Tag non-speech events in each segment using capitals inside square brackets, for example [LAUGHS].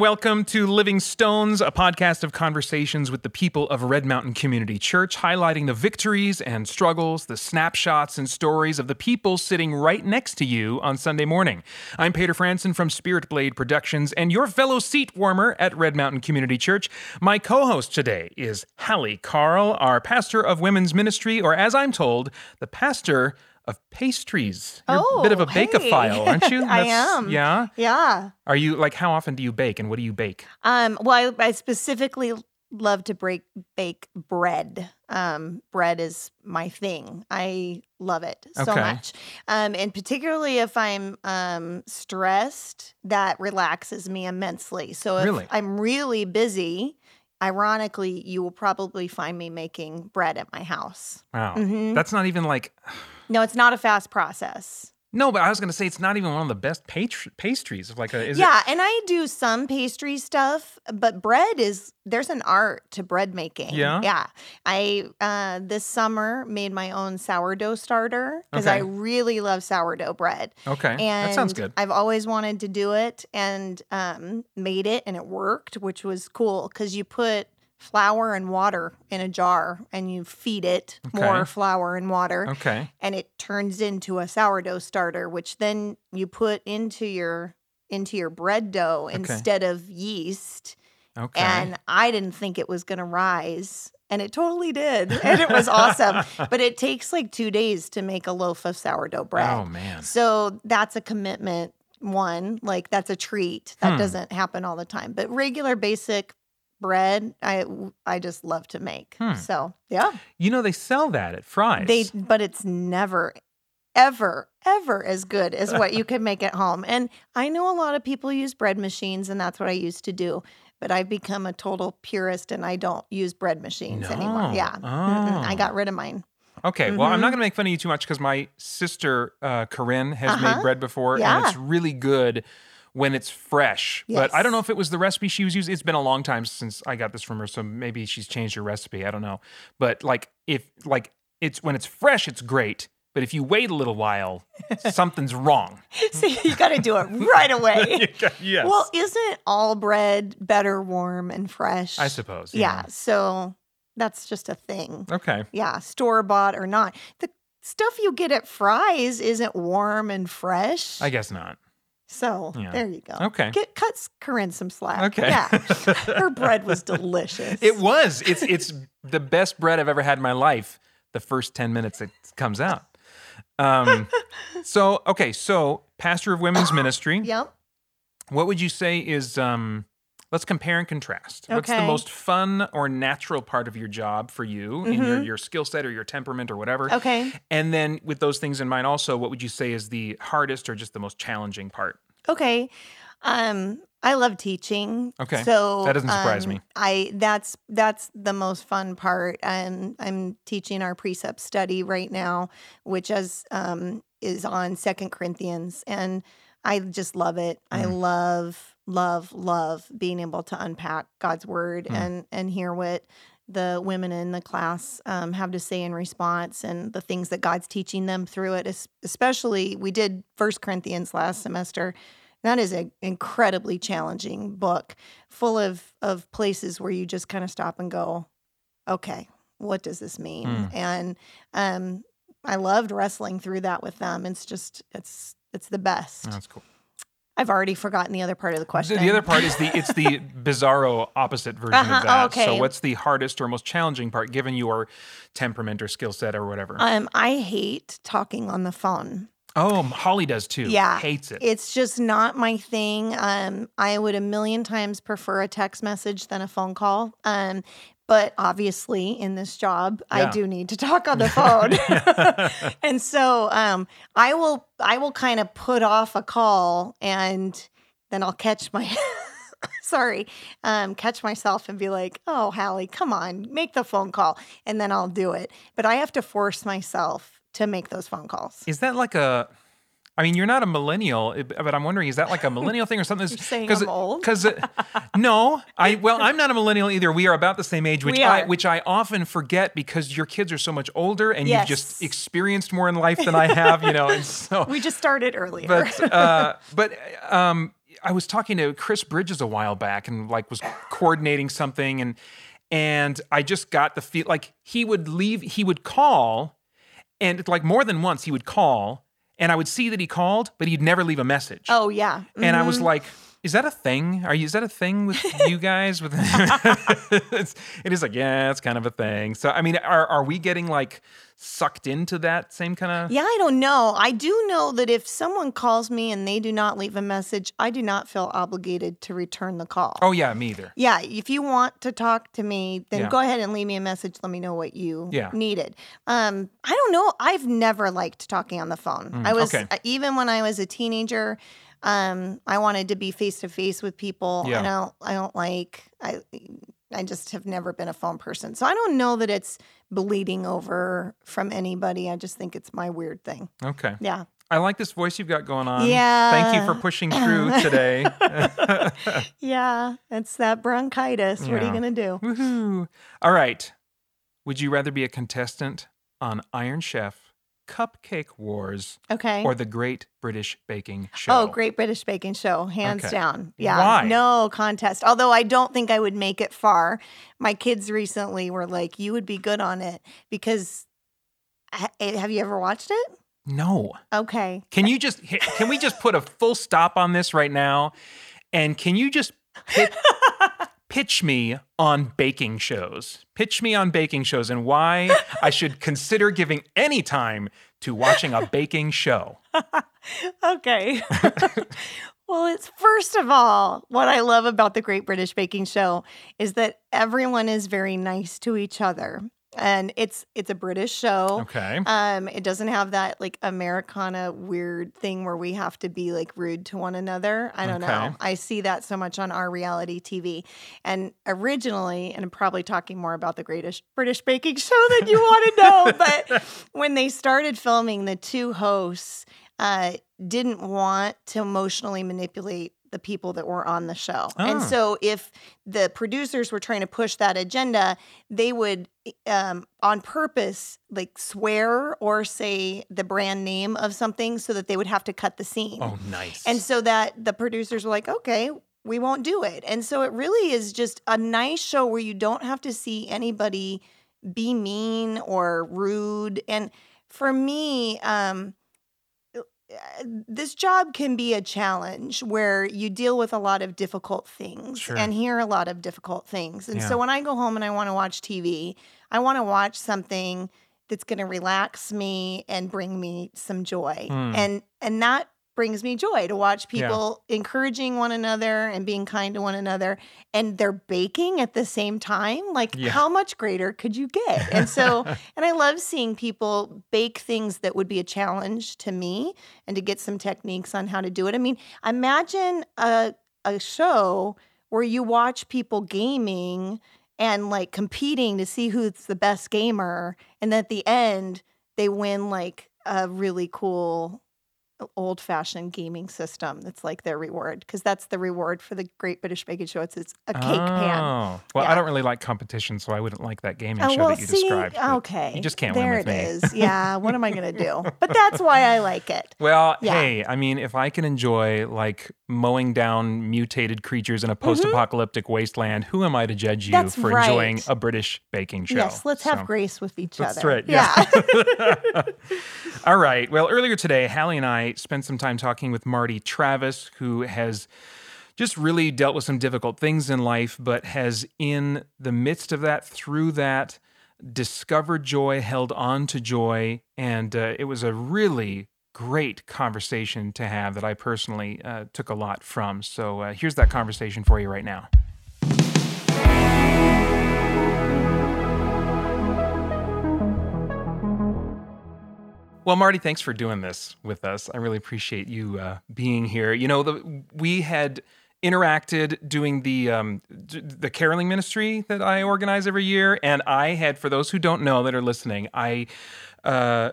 Welcome to Living Stones, a podcast of conversations with the people of Red Mountain Community Church, highlighting the victories and struggles, the snapshots and stories of the people sitting right next to you on Sunday morning. I'm Peter Franson from Spirit Blade Productions and your fellow seat warmer at Red Mountain Community Church. My co host today is Hallie Carl, our pastor of women's ministry, or as I'm told, the pastor of pastries. You're oh, a bit of a hey. bakeophile, aren't you? [LAUGHS] I am. Yeah. Yeah. Are you like how often do you bake and what do you bake? Um, well, I, I specifically love to break bake bread. Um, bread is my thing. I love it so Okay. much. Um, and particularly if I'm um stressed, that relaxes me immensely. So if Really? I'm really busy, ironically, you will probably find me making bread at my house. Wow. Mhm. That's not even like No, it's not a fast process. no, but I was gonna say it's not even one of the best pat- pastries. Of like a is it yeah, and I do some pastry stuff, but bread is there's an art to bread making. Yeah? yeah. I uh, this summer made my own sourdough starter because I really love sourdough bread, okay? and that sounds good. I've always wanted to do it, and um, made it, and it worked, which was cool because you put flour and water in a jar and you feed it Okay. more flour and water Okay. and it turns into a sourdough starter which then you put into your into your bread dough instead of yeast Okay. and i didn't think it was going to rise and it totally did and it was awesome [LAUGHS] but it takes like 2 days to make a loaf of sourdough bread oh man. so that's a commitment one like that's a treat that Hmm. doesn't happen all the time but regular basic bread i i just love to make Hmm. so yeah You know they sell that at Fry's. they but it's never ever ever as good as what you [LAUGHS] can make at home and i know a lot of people use bread machines and that's what i used to do but i've become a total purist and i don't use bread machines anymore yeah Mm-mm. i Oh. got rid of mine Okay, well, I'm not Mhm. going to make fun of you too much because my sister uh, Corinne has made Uh-huh. bread before, and it's really good when it's fresh. But I don't know if it was the recipe she was using. It's been a long time since I got this from her, so maybe she's changed her recipe. I don't know. But like, if like it's when it's fresh, it's great. But if you wait a little while, [LAUGHS] something's wrong. see you got to do it right away [LAUGHS] yes. well isn't all bread better warm and fresh I suppose. yeah so that's just a thing Okay. yeah store bought or not the stuff you get at fry's isn't warm and fresh I guess not. So Yeah. there you go. Okay. Get cuts Corinne some slack. Okay. Yeah. [LAUGHS] Her bread was delicious. It was. It's it's the best bread I've ever had in my life. The first ten minutes it comes out. Um, [LAUGHS] so okay, so pastor of women's ministry. Yep. What would you say is um? Let's compare and contrast. What's the most fun or natural part of your job for you in your, your skill set or your temperament or whatever? Mm-hmm. Okay. And then with those things in mind, also, what would you say is the hardest or just the most challenging part? Okay. Um I love teaching. Okay. So That doesn't surprise um, me. I that's that's the most fun part. And I'm teaching our precept study right now, which is um is on Second Corinthians. And I just love it. I Mm. love, love, love being able to unpack God's word Mm. and and hear what the women in the class um, have to say in response and the things that God's teaching them through it. Especially, we did First Corinthians last semester. That is an incredibly challenging book, full of of places where you just kind of stop and go, "Okay, what does this mean?" Mm. And um, I loved wrestling through that with them. It's just it's it's the best. That's cool. I've already forgotten the other part of the The- question. The other part is the it's the [LAUGHS] bizarro opposite version Uh-huh, of that. So what's the hardest or most challenging part given your temperament or skill set or whatever? um, I hate talking on the phone. oh, Holly does too. Yeah. Hates it. It's just not my thing. Um, I would a million times prefer a text message than a phone call. Um, but obviously, in this job, Yeah. I do need to talk on the [LAUGHS] phone, [LAUGHS] and so um, I will. I will kind of put off a call, and then I'll catch my. [LAUGHS] Sorry, um, catch myself and be like, "Oh, Hallie, come on, make the phone call," and then I'll do it. But I have to force myself to make those phone calls. is that like a I mean, you're not a millennial, eh, but I'm wondering, is that like a millennial thing or something? [LAUGHS] You're saying I'm old? [LAUGHS] Because no, I [LAUGHS] well, I'm not a millennial either. We are about the same age, which I which I often forget because your kids are so much older and Yes. you've just experienced more in life than I have, you know. And so, We just started earlier. but uh, but um, I was talking to Chris Bridges a while back and like was coordinating something and and I just got the feel like he would leave he would call and like more than once he would call and I would see that he called but he'd never leave a message. Oh yeah. And I was Mhm. like, is that a thing? Are you is that a thing with [LAUGHS] you guys? With [LAUGHS] it's, it is like, yeah, it's kind of a thing. So I mean, are are we getting like sucked into that same kind of Yeah, I don't know. I do know that if someone calls me and they do not leave a message, I do not feel obligated to return the call. Oh yeah, me either. Yeah, if you want to talk to me, then Yeah. go ahead and leave me a message. Let me know what you Yeah. needed. Um, I don't know. I've never liked talking on the phone. Mm, I was okay. uh, even when I was a teenager. Um, I wanted to be face to face with people. Yeah. I don't. I don't like. I. I just have never been a phone person, so I don't know that it's bleeding over from anybody. I just think it's my weird thing. Okay. Yeah. I like this voice you've got going on. Yeah. Thank you for pushing through today. [LAUGHS] [LAUGHS] Yeah, it's that bronchitis. What are you gonna do? Woohoo. All right. Would you rather be a contestant on Iron Chef, Cupcake Wars, Okay. or the Great British Baking Show? Oh, Great British Baking Show, hands Okay. down. Yeah, Why? no contest. Although I don't think I would make it far. My kids recently were like, "You would be good on it," because eh, have you ever watched it? No. Okay. Can you just can we just put a full stop on this right now? And can you just hit, [LAUGHS] pitch me on baking shows? Pitch me on baking shows and why I should consider giving any time to watching a baking show. [LAUGHS] Okay. [LAUGHS] well, it's first of all, what I love about the Great British Baking Show is that everyone is very nice to each other. And it's it's a British show. Okay. Um, it doesn't have that like Americana weird thing where we have to be like rude to one another. I don't Okay. know. I see that so much on our reality TV. And originally, and I'm probably talking more about the greatest British baking show than you want to know, but [LAUGHS] when they started filming, the two hosts uh, didn't want to emotionally manipulate the people that were on the show. And Ah. so if the producers were trying to push that agenda, they would um, on purpose like swear or say the brand name of something so that they would have to cut the scene. Oh, nice. And so that the producers were like, okay, we won't do it. And so it really is just a nice show where you don't have to see anybody be mean or rude. And for me, um, this job can be a challenge where you deal with a lot of difficult things Sure. and hear a lot of difficult things. And Yeah. so when I go home and I want to watch TV, I want to watch something that's going to relax me and bring me some joy. Hmm. And and that brings me joy to watch Yeah. people encouraging one another and being kind to one another and they're baking at the same time. Like Yeah. how much greater could you get? And so [LAUGHS] and I love seeing people bake things that would be a challenge to me and to get some techniques on how to do it. I mean, imagine a a show where you watch people gaming and like competing to see who's the best gamer and at the end they win like a really cool old fashioned gaming system that's like their reward because that's the reward for the Great British Baking Show. It's, it's a cake pan. Oh. Well, I don't really like competition, so I wouldn't like that gaming Oh, show well, that you see, described. okay, You just can't there win with it me. is. Yeah, what am I gonna do? [LAUGHS] But that's why I like it. Well, Yeah. hey, I mean, if I can enjoy like mowing down mutated creatures in a post-apocalyptic wasteland, who am I to judge you Mm-hmm. That's for enjoying a British baking show? Yes, let's have grace with each That's other. That's right. Yeah. [LAUGHS] [LAUGHS] All right. Well, earlier today, Hallie and Spent some time talking with Marty Travis, who has just really dealt with some difficult things in life, but has, in the midst of that, through that, discovered joy, held on to joy. And uh, it was a really great conversation to have that I personally uh, took a lot from. So uh, here's that conversation for you right now. Well, Marty, thanks for doing this with us. I really appreciate you uh, being here. You know, the, we had interacted doing the um, the caroling ministry that I organize every year, and I had, for those who don't know that are listening, I uh,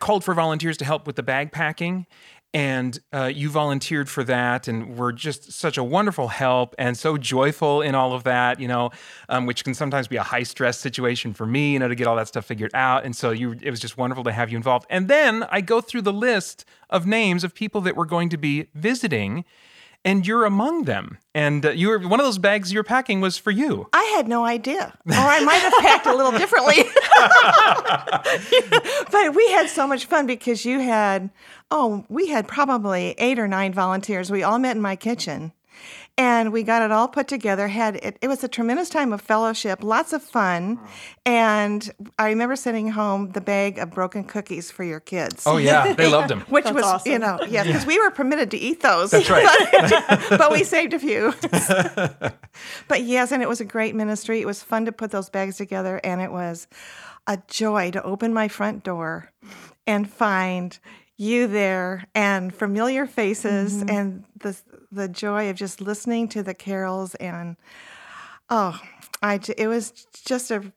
called for volunteers to help with the bag packing. And uh, you volunteered for that, and were just such a wonderful help and so joyful in all of that, you know, um, which can sometimes be a high stress situation for me, you know, to get all that stuff figured out. And so you, it was just wonderful to have you involved. And then I go through the list of names of people that were going to be visiting, and you're among them. And uh, you were one of those bags you're packing was for you. I had no idea, or I might have packed a little differently. [LAUGHS] but we had so much fun because you had, oh, we had probably eight or nine volunteers. We all met in my kitchen and we got it all put together had it, it was a tremendous time of fellowship lots of fun and i remember sending home the bag of broken cookies for your kids Oh yeah, they [LAUGHS] loved them. which That's was awesome. you know yeah because we were permitted to eat those That's right. [LAUGHS] but we [LAUGHS] saved a few but yes and it was a great ministry it was fun to put those bags together and it was a joy to open my front door and find you there and familiar faces Mm-hmm. and the the joy of just listening to the carols and oh I it was just a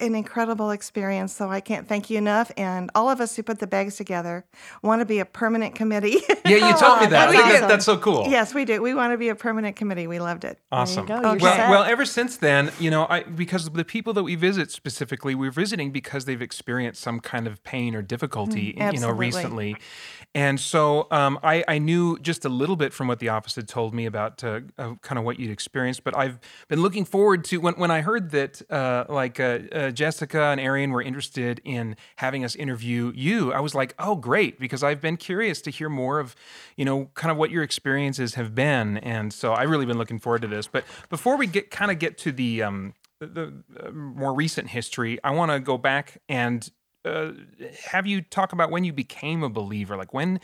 an incredible experience so I can't thank you enough and all of us who put the bags together want to be a permanent committee. [LAUGHS] Yeah, you [LAUGHS] told me that. that's that- that's so cool. yes we do. We want to be a permanent committee. We loved it. Awesome. go, you're well, well, ever since then, you know, I because the people that we visit specifically, we're visiting because they've experienced some kind of pain or difficulty, you know, recently. And so um, I, I knew just a little bit from what the office had told me about uh, uh, kind of what you'd experienced, but I've been looking forward to when, when I heard that uh, like uh, Jessica and Arian were interested in having us interview you. I was like, oh, great, because I've been curious to hear more of, you know, kind of what your experiences have been, and so I've really been looking forward to this. But before we get kind of get to the um, the, the uh, more recent history, I want to go back and uh, have you talk about when you became a believer. Like when,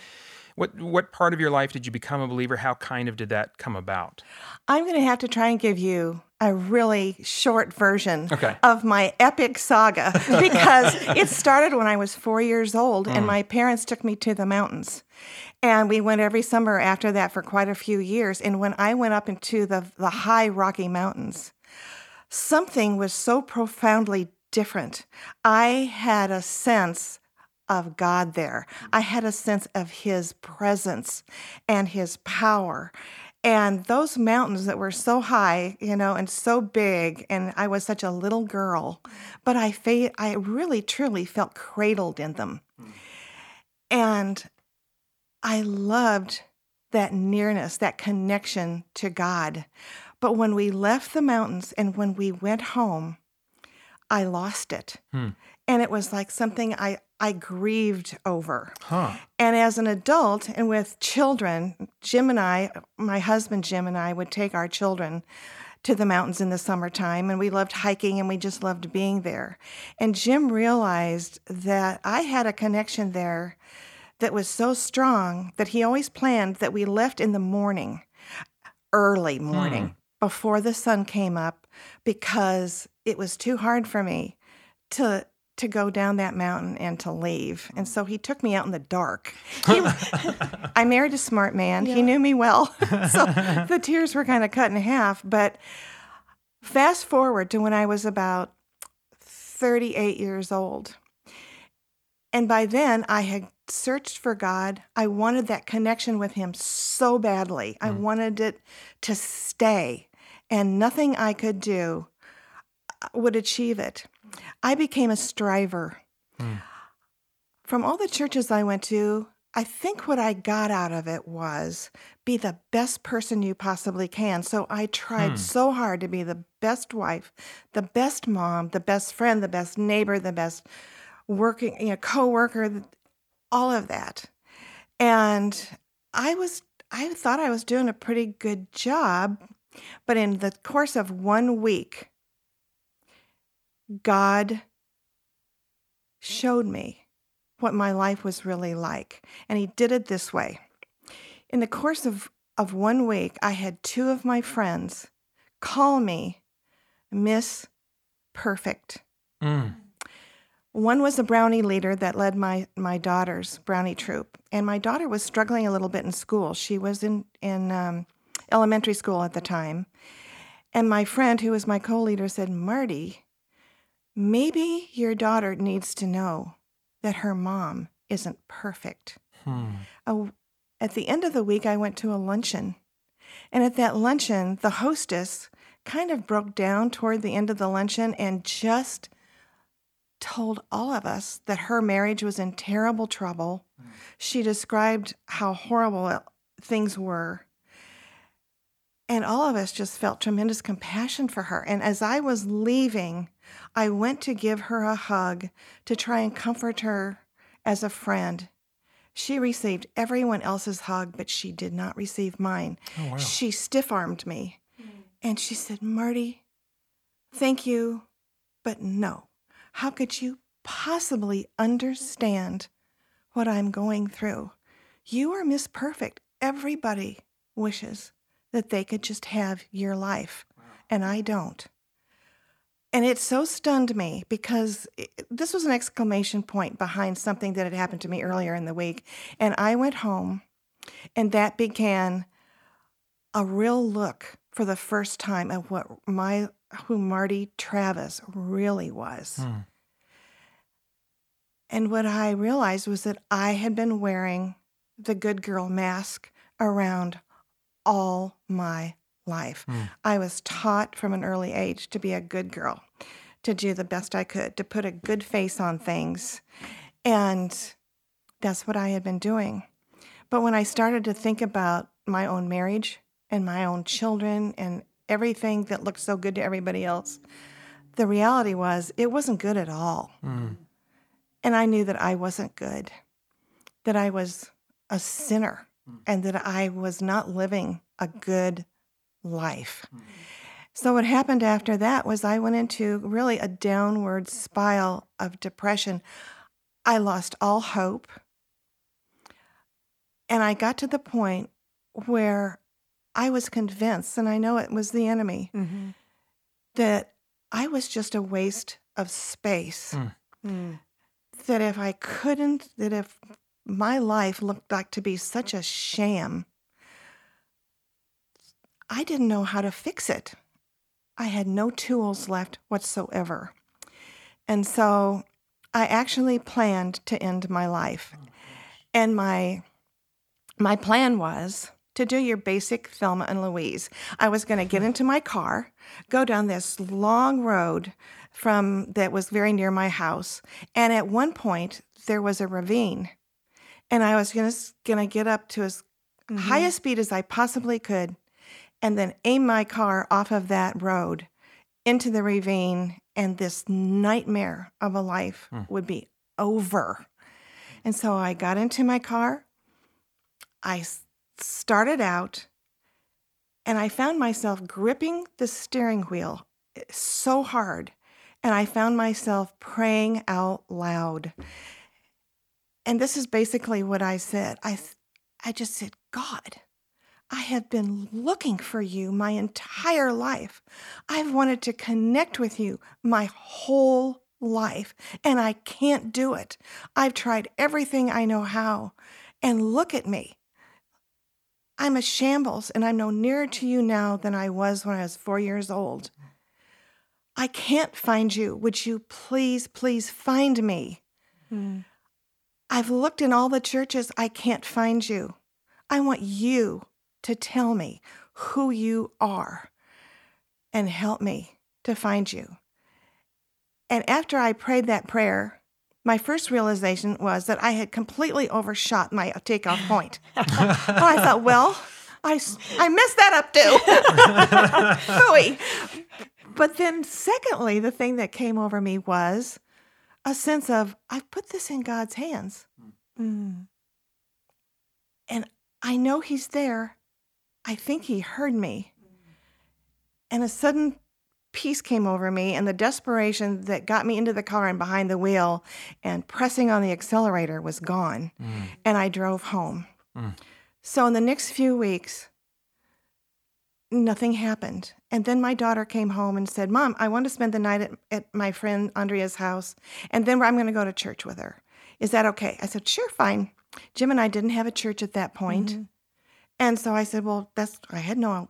what what part of your life did you become a believer? How kind of did that come about? I'm going to have to try and give you a really short version Okay. of my epic saga [LAUGHS] because it started when I was four years old Mm. and my parents took me to the mountains. And we went every summer after that for quite a few years. And when I went up into the, the high Rocky Mountains, something was so profoundly different. I had a sense of God there. I had a sense of His presence and His power. And those mountains that were so high, you know, and so big, and I was such a little girl, but I fa- I really truly felt cradled in them. And I loved that nearness, that connection to God. But when we left the mountains and when we went home, I lost it. Hmm. And it was like something I, I grieved over. Huh. And as an adult and with children, Jim and I, my husband Jim and I, would take our children to the mountains in the summertime, and we loved hiking and we just loved being there. And Jim realized that I had a connection there that was so strong that he always planned that we left in the morning, early hmm. morning, before the sun came up, because it was too hard for me to to go down that mountain and to leave. And so he took me out in the dark. [LAUGHS] He, I married a smart man. He knew me well. [LAUGHS] so [LAUGHS] the tears were kind of cut in half. But fast forward to when I was about 38 years old. And by then I had searched for God. I wanted that connection with him so badly. I mm. wanted it to stay. And nothing I could do uh, would achieve it. I became a striver. Hmm. From all the churches I went to, I think what I got out of it was be the best person you possibly can. So I tried hmm. so hard to be the best wife, the best mom, the best friend, the best neighbor, the best working, you know, coworker, all of that. And I was I thought I was doing a pretty good job, but in the course of one week, God showed me what my life was really like. And He did it this way. In the course of, of one week, I had two of my friends call me Miss Perfect. Mm. One was a brownie leader that led my, my daughter's brownie troop. And my daughter was struggling a little bit in school. She was in, in um, elementary school at the time. And my friend, who was my co leader, said, Marty, maybe your daughter needs to know that her mom isn't perfect. Hmm. At the end of the week, I went to a luncheon. And at that luncheon, the hostess kind of broke down toward the end of the luncheon and just told all of us that her marriage was in terrible trouble. She described how horrible things were. And all of us just felt tremendous compassion for her. And as I was leaving, I went to give her a hug to try and comfort her as a friend. She received everyone else's hug, but she did not receive mine. Oh, wow. She stiff armed me and she said, Marty, thank you, but no. How could you possibly understand what I'm going through? You are Miss Perfect. Everybody wishes that they could just have your life, and I don't. And it so stunned me because it, this was an exclamation point behind something that had happened to me earlier in the week. And I went home, and that began a real look for the first time at what my who Marty Travis really was. Hmm. And what I realized was that I had been wearing the good girl mask around all my life. Hmm. I was taught from an early age to be a good girl, to do the best I could, to put a good face on things. And that's what I had been doing. But when I started to think about my own marriage and my own children and everything that looked so good to everybody else, the reality was it wasn't good at all. Mm. And I knew that I wasn't good, that I was a sinner, and that I was not living a good life. So, what happened after that was I went into really a downward spiral of depression. I lost all hope. And I got to the point where I was convinced, and I know it was the enemy, Mm-hmm. that I was just a waste of space. Mm. Mm. That if I couldn't, that if my life looked like to be such a sham, I didn't know how to fix it. I had no tools left whatsoever. And so I actually planned to end my life. Oh, and my my plan was to do your basic Thelma and Louise. I was going to get into my car, go down this long road from that was very near my house, and at one point there was a ravine, and I was going to get up to as mm-hmm. high a speed as I possibly could, and then aim my car off of that road into the ravine, and this nightmare of a life would be over. And so I got into my car. I started out and I found myself gripping the steering wheel eh, so hard. And I found myself praying out loud. And this is basically what I said. I, I just said, God, I have been looking for you my entire life. I've wanted to connect with you my whole life, and I can't do it. I've tried everything I know how, and look at me. I'm a shambles, and I'm no nearer to you now than I was when I was four years old. I can't find you. Would you please, please find me? Mm. I've looked in all the churches. I can't find you. I want you to tell me who you are and help me to find you. And after I prayed that prayer, my first realization was that I had completely overshot my takeoff point. [LAUGHS] I thought, well, I, I messed that up too. [LAUGHS] But then, secondly, the thing that came over me was a sense of, I've put this in God's hands Mm. and I know He's there. I think He heard me. And a sudden peace came over me, and the desperation that got me into the car and behind the wheel and pressing on the accelerator was gone. Mm. And I drove home. Mm. So, in the next few weeks, nothing happened. And then my daughter came home and said, Mom, I want to spend the night at, at my friend Andrea's house, and then I'm going to go to church with her. Is that okay? I said, Sure, fine. Jim and I didn't have a church at that point. Mhm. And so I said, Well, that's, I had no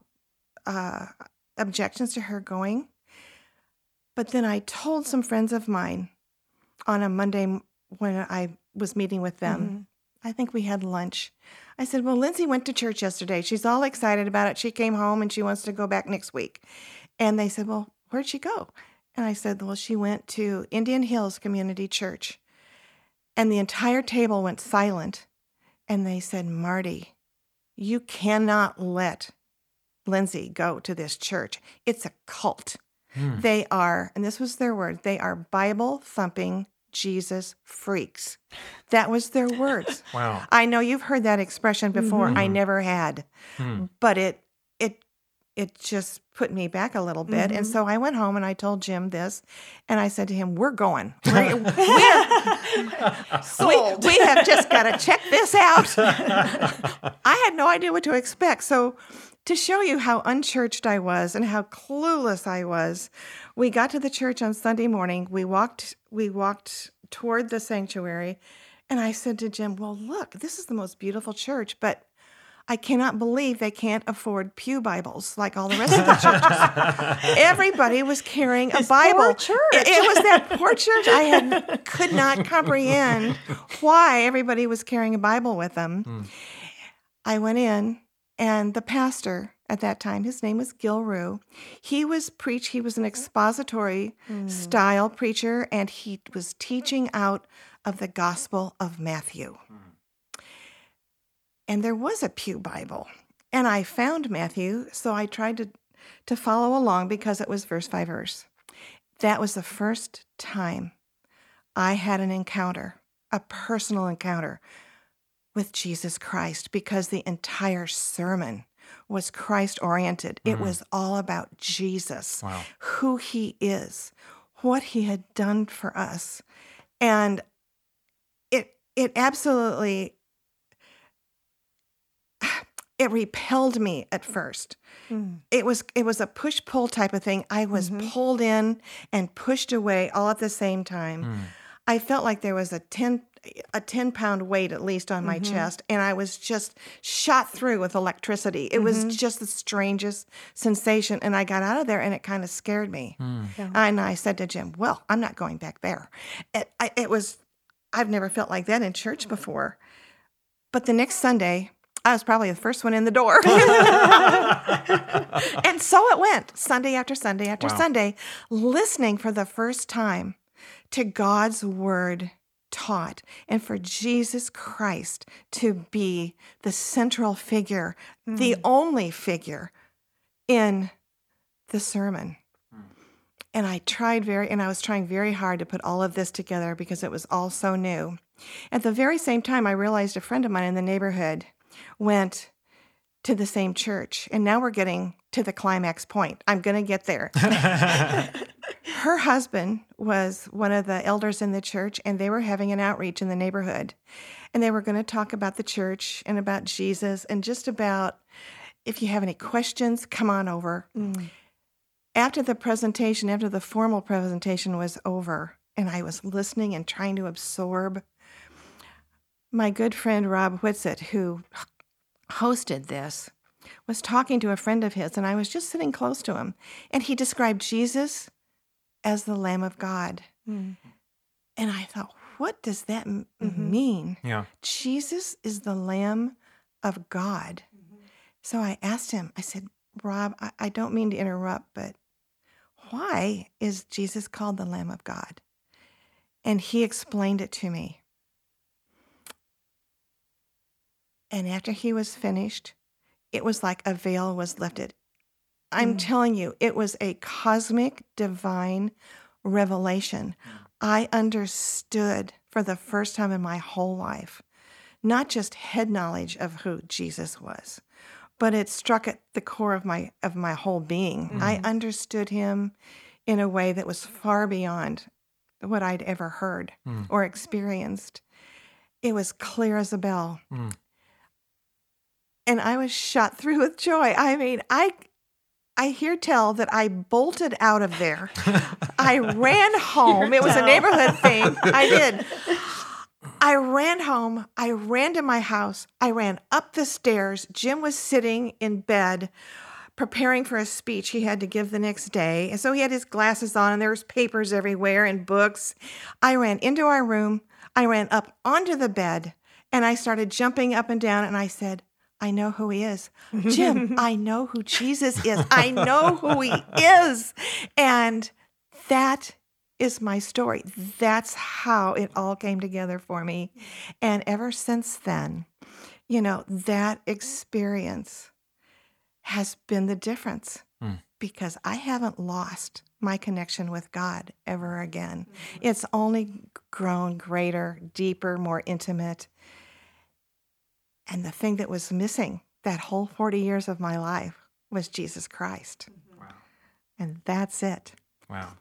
uh, objections to her going. But then I told some friends of mine on a Monday when I was meeting with them. I think we had lunch. I said, Well, Lindsay went to church yesterday. She's all excited about it. She came home and she wants to go back next week. And they said, Well, where'd she go? And I said, Well, she went to Indian Hills Community Church. And the entire table went silent. And they said, Marty, you cannot let Lindsay, go to this church. It's a cult. Hmm. They are, and this was their word, they are Bible thumping Jesus freaks. That was their words. [LAUGHS] Wow. I know you've heard that expression before. I mm-hmm. never had. Hmm. But it it it just put me back a little bit. And mm-hmm. so I went home and I told Jim this and I said to him, We're going. [LAUGHS] We're, we're, Sold. we, we have just got to check this out. [LAUGHS] I had no idea what to expect. So, to show you how unchurched I was and how clueless I was, we got to the church on Sunday morning. We walked we walked toward the sanctuary, and I said to Jim, "Well, look, this is the most beautiful church, but I cannot believe they can't afford pew Bibles like all the rest of the churches. Everybody was carrying a This Bible. poor church. It, it was that poor church. I had could not comprehend why everybody was carrying a Bible with them. Hmm. I went in, and the pastor at that time, his name was Gil Rugh. He was preach. He was an mm-hmm. expository hmm. style preacher, and he was teaching out of the Gospel of Matthew hmm. And there was a pew bible and i found matthew so i tried to to follow along because it was verse by verse. That was the first time i had an encounter a personal encounter with jesus christ because the entire sermon was christ oriented. It mm-hmm. was all about jesus Wow. who he is what he had done for us and it it absolutely it repelled me at first. Hmm. It was it was a push pull type of thing. I was mm-hmm. pulled in and pushed away all at the same time. Hmm. I felt like there was a 10 a 10 pound weight at least on my mm-hmm. chest and I was just shot through with electricity. It was mm-hmm. just the strangest sensation and I got out of there and it kind of scared me. Hmm. And I said to Jim, "Well, I'm not going back there." It, I, it was I've never felt like that in church before. But the next Sunday, I was probably the first one in the door. [LAUGHS] and so it went, Sunday after Sunday after Wow. Sunday, listening for the first time to God's word taught and for Jesus Christ to be the central figure, the hmm. only figure in the sermon. Hmm. And I tried very, and I was trying very hard to put all of this together because it was all so new. At the very same time, I realized a friend of mine in the neighborhood went to the same church. And now we're getting to the climax point. I'm going to get there. [LAUGHS] [LAUGHS] Her husband was one of the elders in the church, and they were having an outreach in the neighborhood. And they were going to talk about the church and about Jesus and just about if you have any questions, come on over. Mm. After the presentation, after the formal presentation was over, and I was listening and trying to absorb, my good friend Rob Whitsett, who hosted this, was talking to a friend of his, and I was just sitting close to him, and he described Jesus as the Lamb of God. Hmm. And I thought, what does that m- mm-hmm. mean? Yeah. Jesus is the Lamb of God. Mm-hmm. So I asked him, I said, Rob, I, I don't mean to interrupt, but why is Jesus called the Lamb of God? And he explained it to me. And after he was finished, it was like a veil was lifted. I'm mm. telling you, it was a cosmic divine revelation. I understood for the first time in my whole life, not just head knowledge of who Jesus was, but it struck at the core of my of my whole being. I mm. understood him in a way that was far beyond what I'd ever heard mm. or experienced. It was clear as a bell. And I was shot through with joy. I mean, I I hear tell that I bolted out of there. I [LAUGHS] ran home. It was a neighborhood thing. I [LAUGHS] did. I ran home. I ran to my house. I ran up the stairs. Jim was sitting in bed preparing for a speech he had to give the next day. And so he had his glasses on and there was papers everywhere and books. I ran into our room. I ran up onto the bed and I started jumping up and down and I said, I know who he is. [LAUGHS] Jim, I know who Jesus is. I know who he is. And that is my story. That's how it all came together for me. And ever since then, you know, that experience has been the difference Hmm. because I haven't lost my connection with God ever again. It's only grown greater, deeper, more intimate. And the thing that was missing that whole 40 years of my life was Jesus Christ. Mm-hmm. Wow. And that's it. Wow.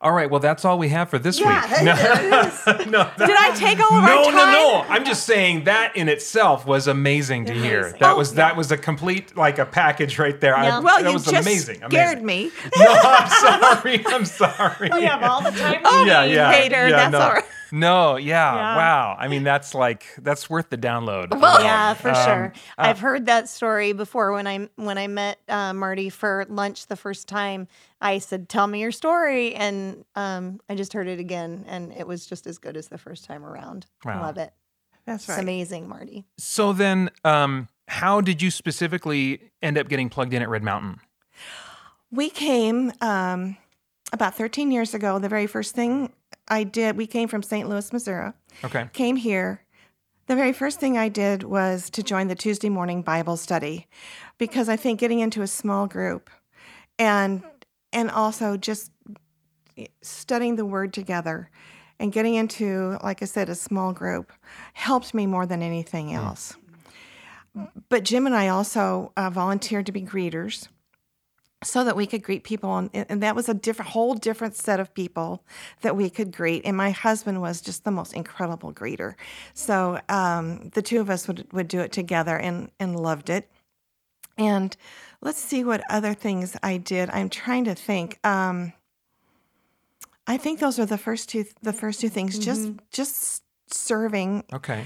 All right. Well, that's all we have for this Yeah, week. that- no, that- [LAUGHS] Did I take all of no, our no, time? no. I'm just saying that in itself was amazing to hear. Amazing. That Oh, was that was a complete like a package right there. I- Well, that you was just amazing. scared amazing. me. [LAUGHS] No, I'm sorry. I'm sorry. Oh, we have all the time. Oh, [LAUGHS] yeah, yeah, hater, yeah, that's no. all right. No, yeah, Yeah. wow. I mean, that's like that's worth the download. Well, yeah, for Um, sure. uh, I've heard that story before when I when I met uh, Marty for lunch the first time. I said, "Tell me your story," and um, I just heard it again, and it was just as good as the first time around. Wow. Love it. That's It's right. amazing, Marty. So then, um, how did you specifically end up getting plugged in at Red Mountain? We came um, about 13 years ago. The very first thing I did, we came from St. Louis, Missouri, Okay. came here. The very first thing I did was to join the Tuesday morning Bible study because I think getting into a small group and and also just studying the word together and getting into like I said a small group helped me more than anything else. But Jim and I also uh, volunteered to be greeters so that we could greet people and, and that was a different whole different set of people that we could greet and my husband was just the most incredible greeter so um, the two of us would, would do it together and, and loved it and let's see what other things i did i'm trying to think um, i think those are the first two the first two things just just serving Okay.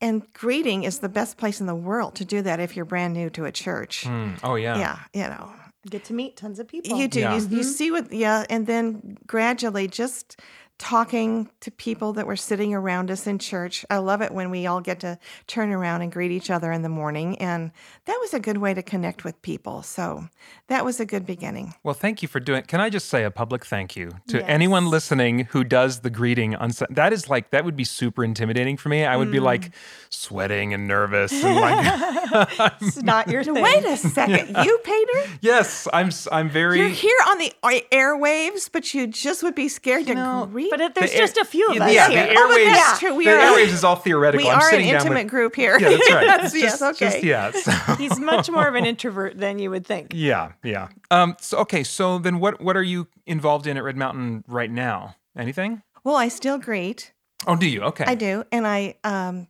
and greeting is the best place in the world to do that if you're brand new to a church Hmm. Oh yeah. yeah you know Get to meet tons of people. you do. Yeah. You, you see what, yeah, and then gradually just talking to people that were sitting around us in church. I love it when we all get to turn around and greet each other in the morning. And that was a good way to connect with people. So that was a good beginning. Well, thank you for doing. it. Can I just say a public thank you to Yes. anyone listening who does the greeting on that is like that would be super intimidating for me. I would be like mm. sweating and nervous [LAUGHS] and like [LAUGHS] it's not your thing. Wait a second. You, Peter? yes, I'm s- I'm very You're here on the airwaves, but you just would be scared to know, greet. But if there's The air- just a few of yeah, us yeah, here. the Oh, but airwaves. that's true. We the are- airwaves is all theoretical. we I'm are an intimate with, group here. Yeah, that's right. That's- [LAUGHS] It's yes, just- okay. just- yeah. [LAUGHS] so- He's much more of an introvert than you would think. yeah, yeah. Um. So okay. So then, what what are you involved in at Red Mountain right now? Anything? Well, I still greet. Oh, do you? Okay. I do, and I um,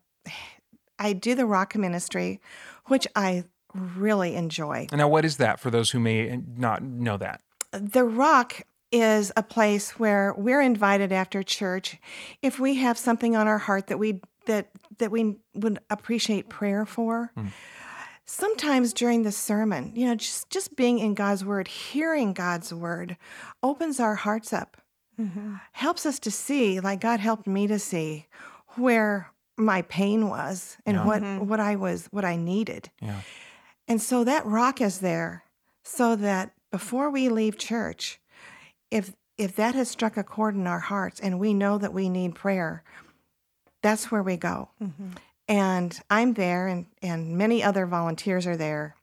I do the rock ministry, which I really enjoy. Now, what is that for those who may not know that? The rock is a place where we're invited after church if we have something on our heart that we that that we would appreciate prayer for. Hmm. Sometimes during the sermon, you know, just just being in God's word, hearing God's word opens our hearts up. Mm-hmm. Helps us to see, like God helped me to see where my pain was and Yeah. what mm-hmm. what I was what I needed. Yeah. And so that rock is there so that before we leave church, if if that has struck a chord in our hearts and we know that we need prayer, that's where we go. Mm-hmm. And I'm there and, and many other volunteers are there.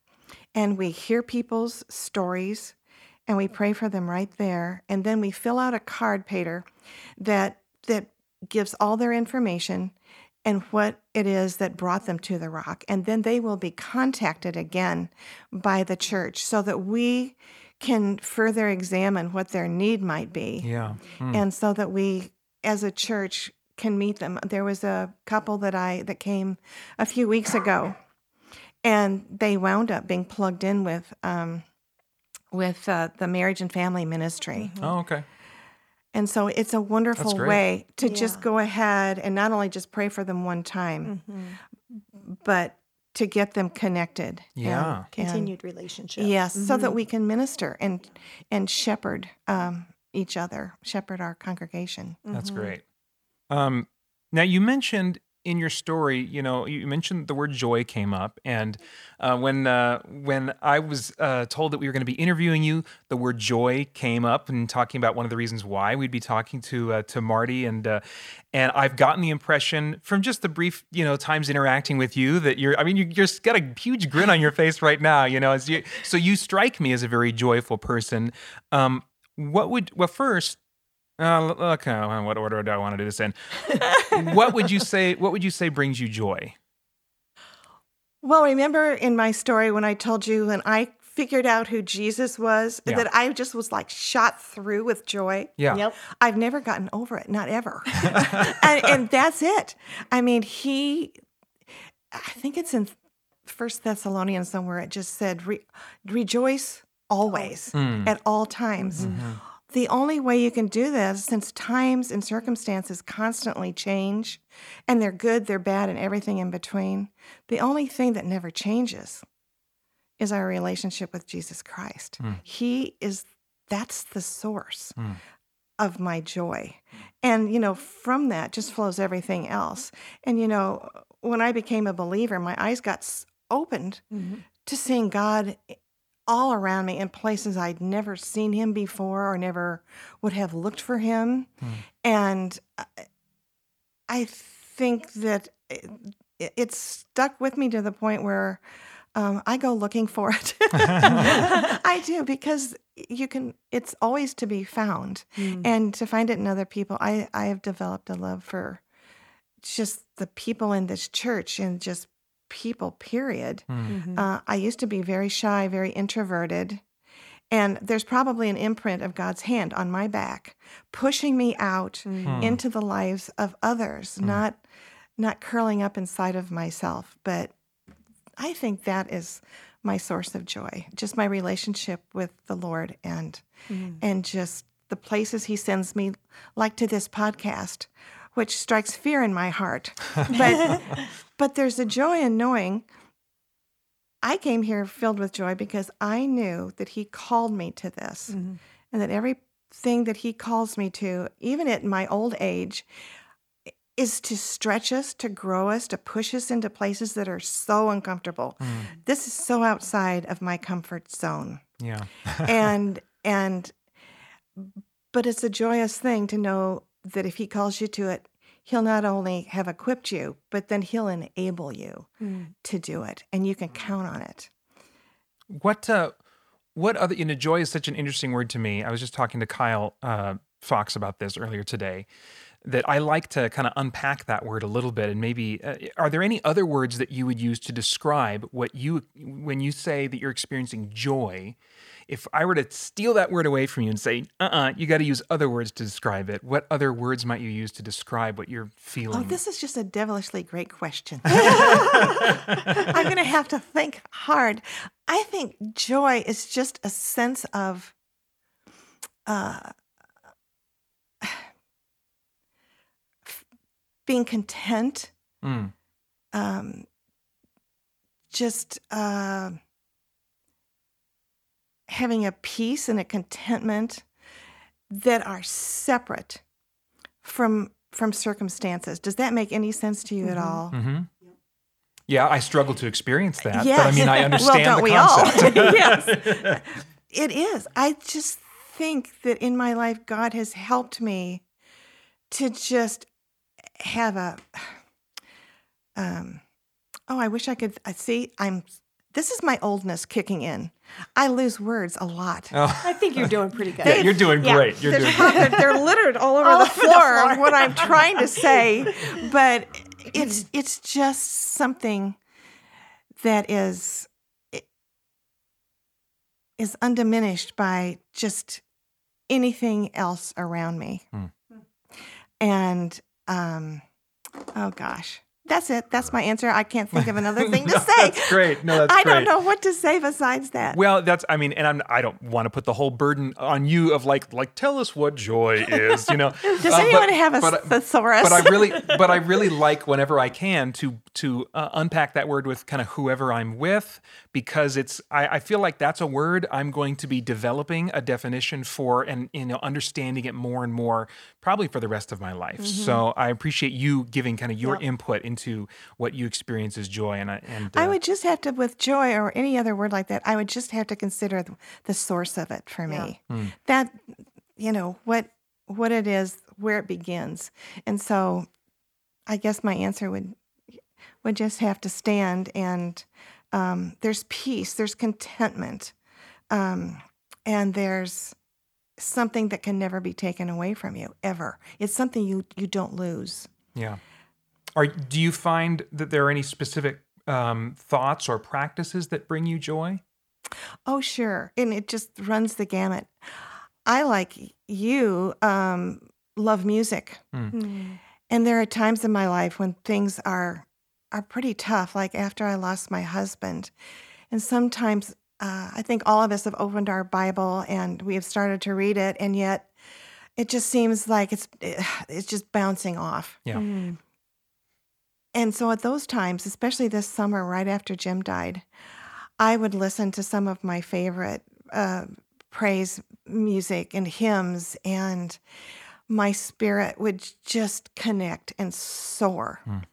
And we hear people's stories and we pray for them right there. And then we fill out a card, Peter, that that gives all their information and what it is that brought them to the rock. And then they will be contacted again by the church so that we can further examine what their need might be. Yeah. Hmm. And so that we as a church can meet them. There was a couple that I that came a few weeks ago and they wound up being plugged in with um, with uh, the marriage and family ministry. Oh, okay. And so it's a wonderful way to just go ahead and not only just pray for them one time, but to get them connected. Yeah. and- Continued relationship. yes, so that we can minister and and shepherd um, each other, shepherd our congregation. That's Mm-hmm. great. Um, now you mentioned in your story, you know, you mentioned the word joy came up, and uh, when uh, when I was uh, told that we were going to be interviewing you, the word joy came up, and talking about one of the reasons why we'd be talking to uh, to Marty, and uh, and I've gotten the impression from just the brief, you know, times interacting with you that you're, I mean, you just got a huge grin on your face right now, you know, you, so you strike me as a very joyful person. Um, what would well first uh, okay, what order do I want to do this in? [LAUGHS] what would you say? What would you say brings you joy? Well, remember in my story when I told you when I figured out who Jesus was, Yeah. that I just was like shot through with joy. Yeah. Yep. I've never gotten over it, not ever. [LAUGHS] and, and that's it. I mean, he, I think it's in First Thessalonians somewhere. It just said, Re- "Rejoice always, Mm. at all times." The only way you can do this, since times and circumstances constantly change, and they're good, they're bad, and everything in between, the only thing that never changes is our relationship with Jesus Christ. Mm. He is, that's the source Mm. of my joy. And, you know, from that just flows everything else. And, you know, when I became a believer, my eyes got s- opened Mhm. to seeing God all around me in places I'd never seen him before or never would have looked for him. And I- think that it, it's stuck with me to the point where um, I go looking for it. [LAUGHS] I do because you can. It's always to be found, Mm. and to find it in other people. I I have developed a love for just the people in this church and just people. Period. Mm. Mhm. Uh, I used to be very shy, very introverted. And there's probably an imprint of God's hand on my back, pushing me out Mm. into the lives of others, not not curling up inside of myself. But I think that is my source of joy, just my relationship with the Lord and Mhm. and just the places he sends me, like to this podcast, which strikes fear in my heart. But [LAUGHS] [LAUGHS] but there's a joy in knowing I came here filled with joy because I knew that he called me to this Mhm. and that everything that he calls me to, even at my old age, is to stretch us, to grow us, to push us into places that are so uncomfortable. Mm. This is so outside of my comfort zone Yeah. [LAUGHS] and and but it's a joyous thing to know that if he calls you to it he'll not only have equipped you but then he'll enable you Mm. to do it and you can count on it What uh what other you know joy is such an interesting word to me. I was just talking to Kyle uh Fox about this earlier today that I like to kind of unpack that word a little bit and maybe uh, are there any other words that you would use to describe what you when you say that you're experiencing joy if I were to steal that word away from you and say, uh-uh, you got to use other words to describe it, what other words might you use to describe what you're feeling? oh this is just a devilishly great question [LAUGHS] i'm going to have to think hard i think joy is just a sense of uh being content Mm, um, just uh, having a peace and a contentment that are separate from from circumstances. Does that make any sense to you at Mhm. all? hmm Yeah, I struggle to experience that, but I mean, I [LAUGHS] understand Well, don't the we all? [LAUGHS] Yes. [LAUGHS] It is. I just think that in my life, God has helped me to just have a. Um, oh, I wish I could. I see. I'm. This is my oldness kicking in. I lose words a lot. Oh. I think you're doing pretty [LAUGHS] good. Yeah, you're doing Yeah. great. You're they're, doing they're, [LAUGHS] they're littered all over All the over the floor of what I'm trying to say, [LAUGHS] but it's it's just something that is is undiminished by just anything else around me. Hmm. And um oh gosh. That's it. That's my answer. I can't think of another [LAUGHS] thing to say. That's great. No, that's I great. don't know what to say besides that. Well, that's I mean, and I'm I don't want to put the whole burden on you of like like tell us what joy is, you know. [LAUGHS] Does Uh, anyone but- have a but- thesaurus? but I really but I [LAUGHS] really like whenever I can to to uh, unpack that word with kind of whoever I'm with because it's I, I, feel like that's a word I'm going to be developing a definition for and you know understanding it more and more probably for the rest of my life. Mm-hmm. So I appreciate you giving kind of your yep. input into what you experience as joy and and uh, I would just have to with joy or any other word like that I would just have to consider the source of it for me. Yeah. Mm. That you know what what it is where it begins. And so I guess my answer would would just have to stand and um, there's peace, there's contentment, um, and there's something that can never be taken away from you ever. It's something you you don't lose. Yeah. Are do you find that there are any specific um, thoughts or practices that bring you joy? Oh, sure, and it just runs the gamut. I like you um, love music. Mm. Mm. And there are times in my life when things are are pretty tough, like after I lost my husband. And sometimes uh, I think all of us have opened our Bible and we have started to read it, and yet it just seems like it's it's just bouncing off. Yeah. Mm. And so at those times, especially this summer, right after Jim died, I would listen to some of my favorite uh, praise music and hymns and my spirit would just connect and soar. Mm.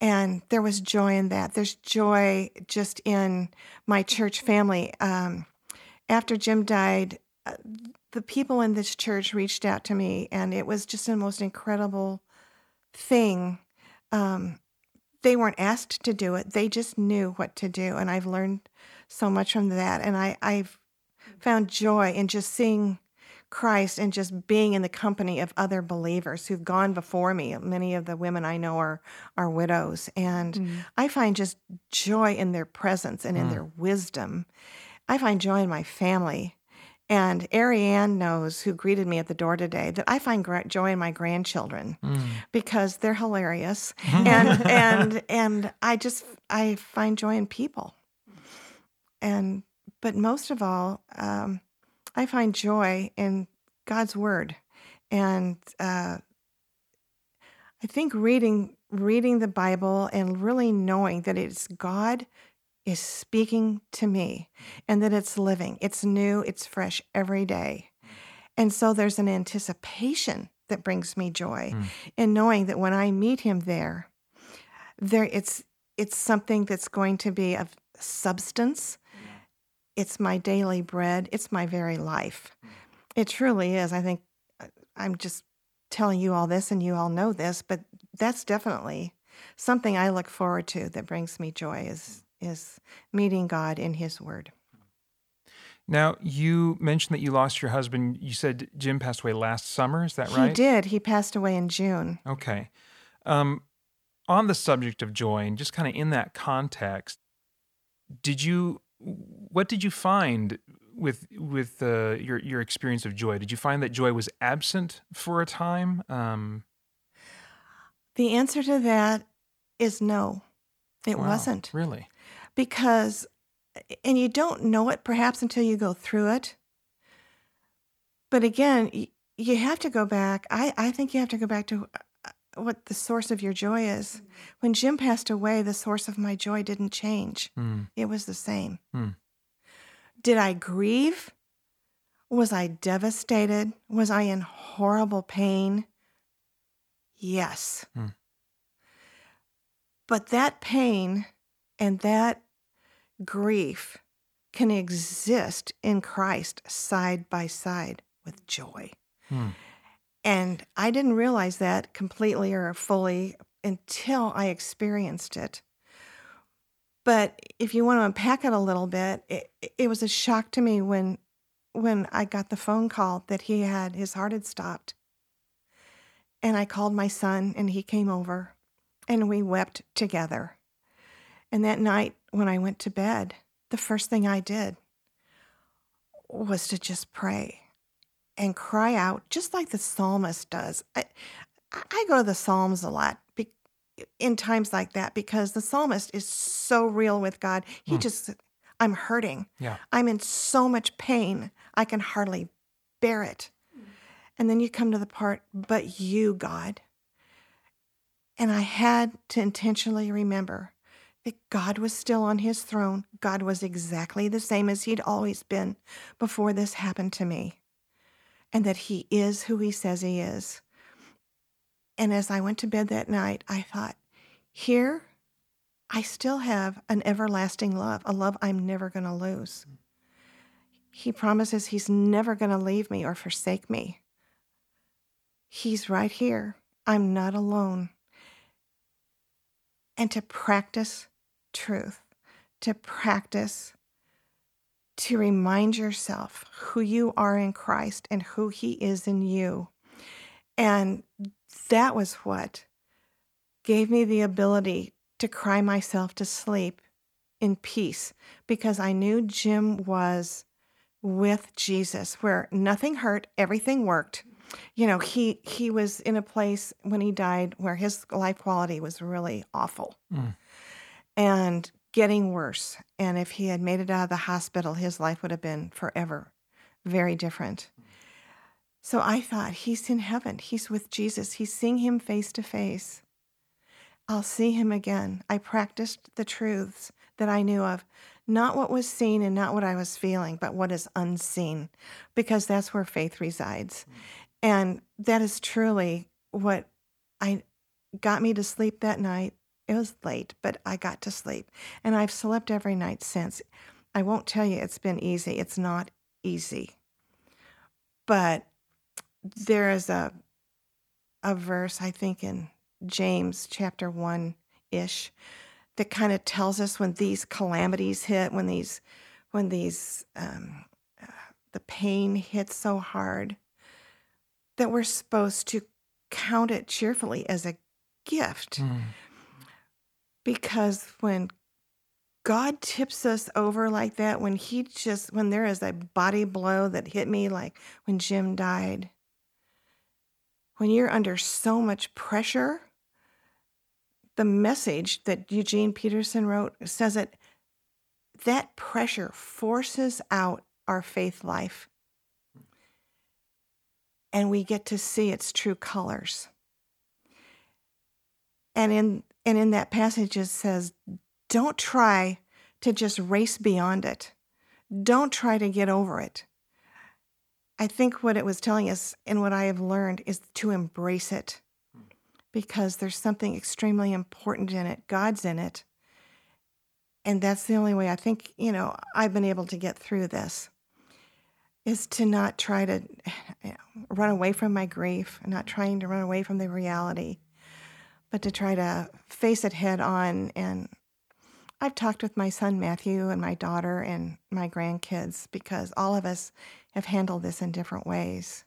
And there was joy in that. There's joy just in my church family. Um, after Jim died, uh, the people in this church reached out to me, and it was just the most incredible thing. Um, they weren't asked to do it, they just knew what to do. And I've learned so much from that. And I, I've found joy in just seeing Christ and just being in the company of other believers who've gone before me. Many of the women I know are are widows, and mm. I find just joy in their presence and in mm. their wisdom. I find joy in my family. And Ariane knows, who greeted me at the door today, that I find joy in my grandchildren mm. because they're hilarious, and [LAUGHS] and and I just I find joy in people. And but most of all, um, I find joy in God's word, and uh, I think reading reading the Bible and really knowing that it's God is speaking to me, and that it's living, it's new, it's fresh every day, and so there's an anticipation that brings me joy mm. in knowing that when I meet Him there, there it's it's something that's going to be of substance it's my daily bread. It's my very life. It truly is. I think uh, I'm just telling you all this and you all know this, but that's definitely something I look forward to that brings me joy is is meeting God in his word. Now, you mentioned that you lost your husband. You said Jim passed away last summer. Is that right? He did. He passed away in June. Okay. Um, on the subject of joy, and just kind of in that context, did you what did you find with with uh, your your experience of joy? Did you find that joy was absent for a time? Um, the answer to that is no. It wow, wasn't really because, and you don't know it perhaps until you go through it. But again, you have to go back. I, I think you have to go back to what the source of your joy is. When Jim passed away, the source of my joy didn't change. Mm. It was the same. Mm. Did I grieve? Was I devastated? Was I in horrible pain? Yes. Mm. But that pain and that grief can exist in Christ side by side with joy. And I didn't realize that completely or fully until I experienced it. But if you want to unpack it a little bit, it, it was a shock to me when when I got the phone call that he had his heart had stopped. And I called my son and he came over and we wept together. And that night when I went to bed, the first thing I did was to just pray and cry out, just like the psalmist does. I, I go to the Psalms a lot in times like that because the psalmist is so real with God. He mm. just, I'm hurting. Yeah. I'm in so much pain, I can hardly bear it. And then you come to the part, but you, God. And I had to intentionally remember that God was still on his throne. God was exactly the same as he'd always been before this happened to me, and that he is who he says he is. And as I went to bed that night, I thought, here, I still have an everlasting love, a love I'm never going to lose. Mm. He promises he's never going to leave me or forsake me. He's right here. I'm not alone. And to practice truth, to practice, to remind yourself who you are in Christ and who He is in you. And that was what gave me the ability to cry myself to sleep in peace because I knew Jim was with Jesus where nothing hurt, everything worked. You know, he he was in a place when he died where his life quality was really awful. Mm. And getting worse. And if he had made it out of the hospital, his life would have been forever very different. Mm. So I thought, he's in heaven. He's with Jesus. He's seeing him face to face. I'll see him again. I practiced the truths that I knew of, not what was seen and not what I was feeling, but what is unseen, because that's where faith resides. Mm. And that is truly what I got me to sleep that night. It was late, but I got to sleep. And I've slept every night since. I won't tell you it's been easy. It's not easy. But there is a a verse I think in James chapter 1 ish that kind of tells us when these calamities hit, when these, when these, um, the pain hits so hard, that we're supposed to count it cheerfully as a gift. Mm. Because when God tips us over like that, when He just, when there is a body blow that hit me, like when Jim died, when you're under so much pressure, the message that Eugene Peterson wrote says that that pressure forces out our faith life. And we get to see its true colors. And in and in that passage it says, don't try to just race beyond it. Don't try to get over it. I think what it was telling us and what I have learned is to embrace it because there's something extremely important in it. God's in it. And that's the only way I think, you know, I've been able to get through this is to not try to you know, run away from my grief, not trying to run away from the reality, but to try to face it head on. And I've talked with my son Matthew and my daughter and my grandkids because all of us have handled this in different ways.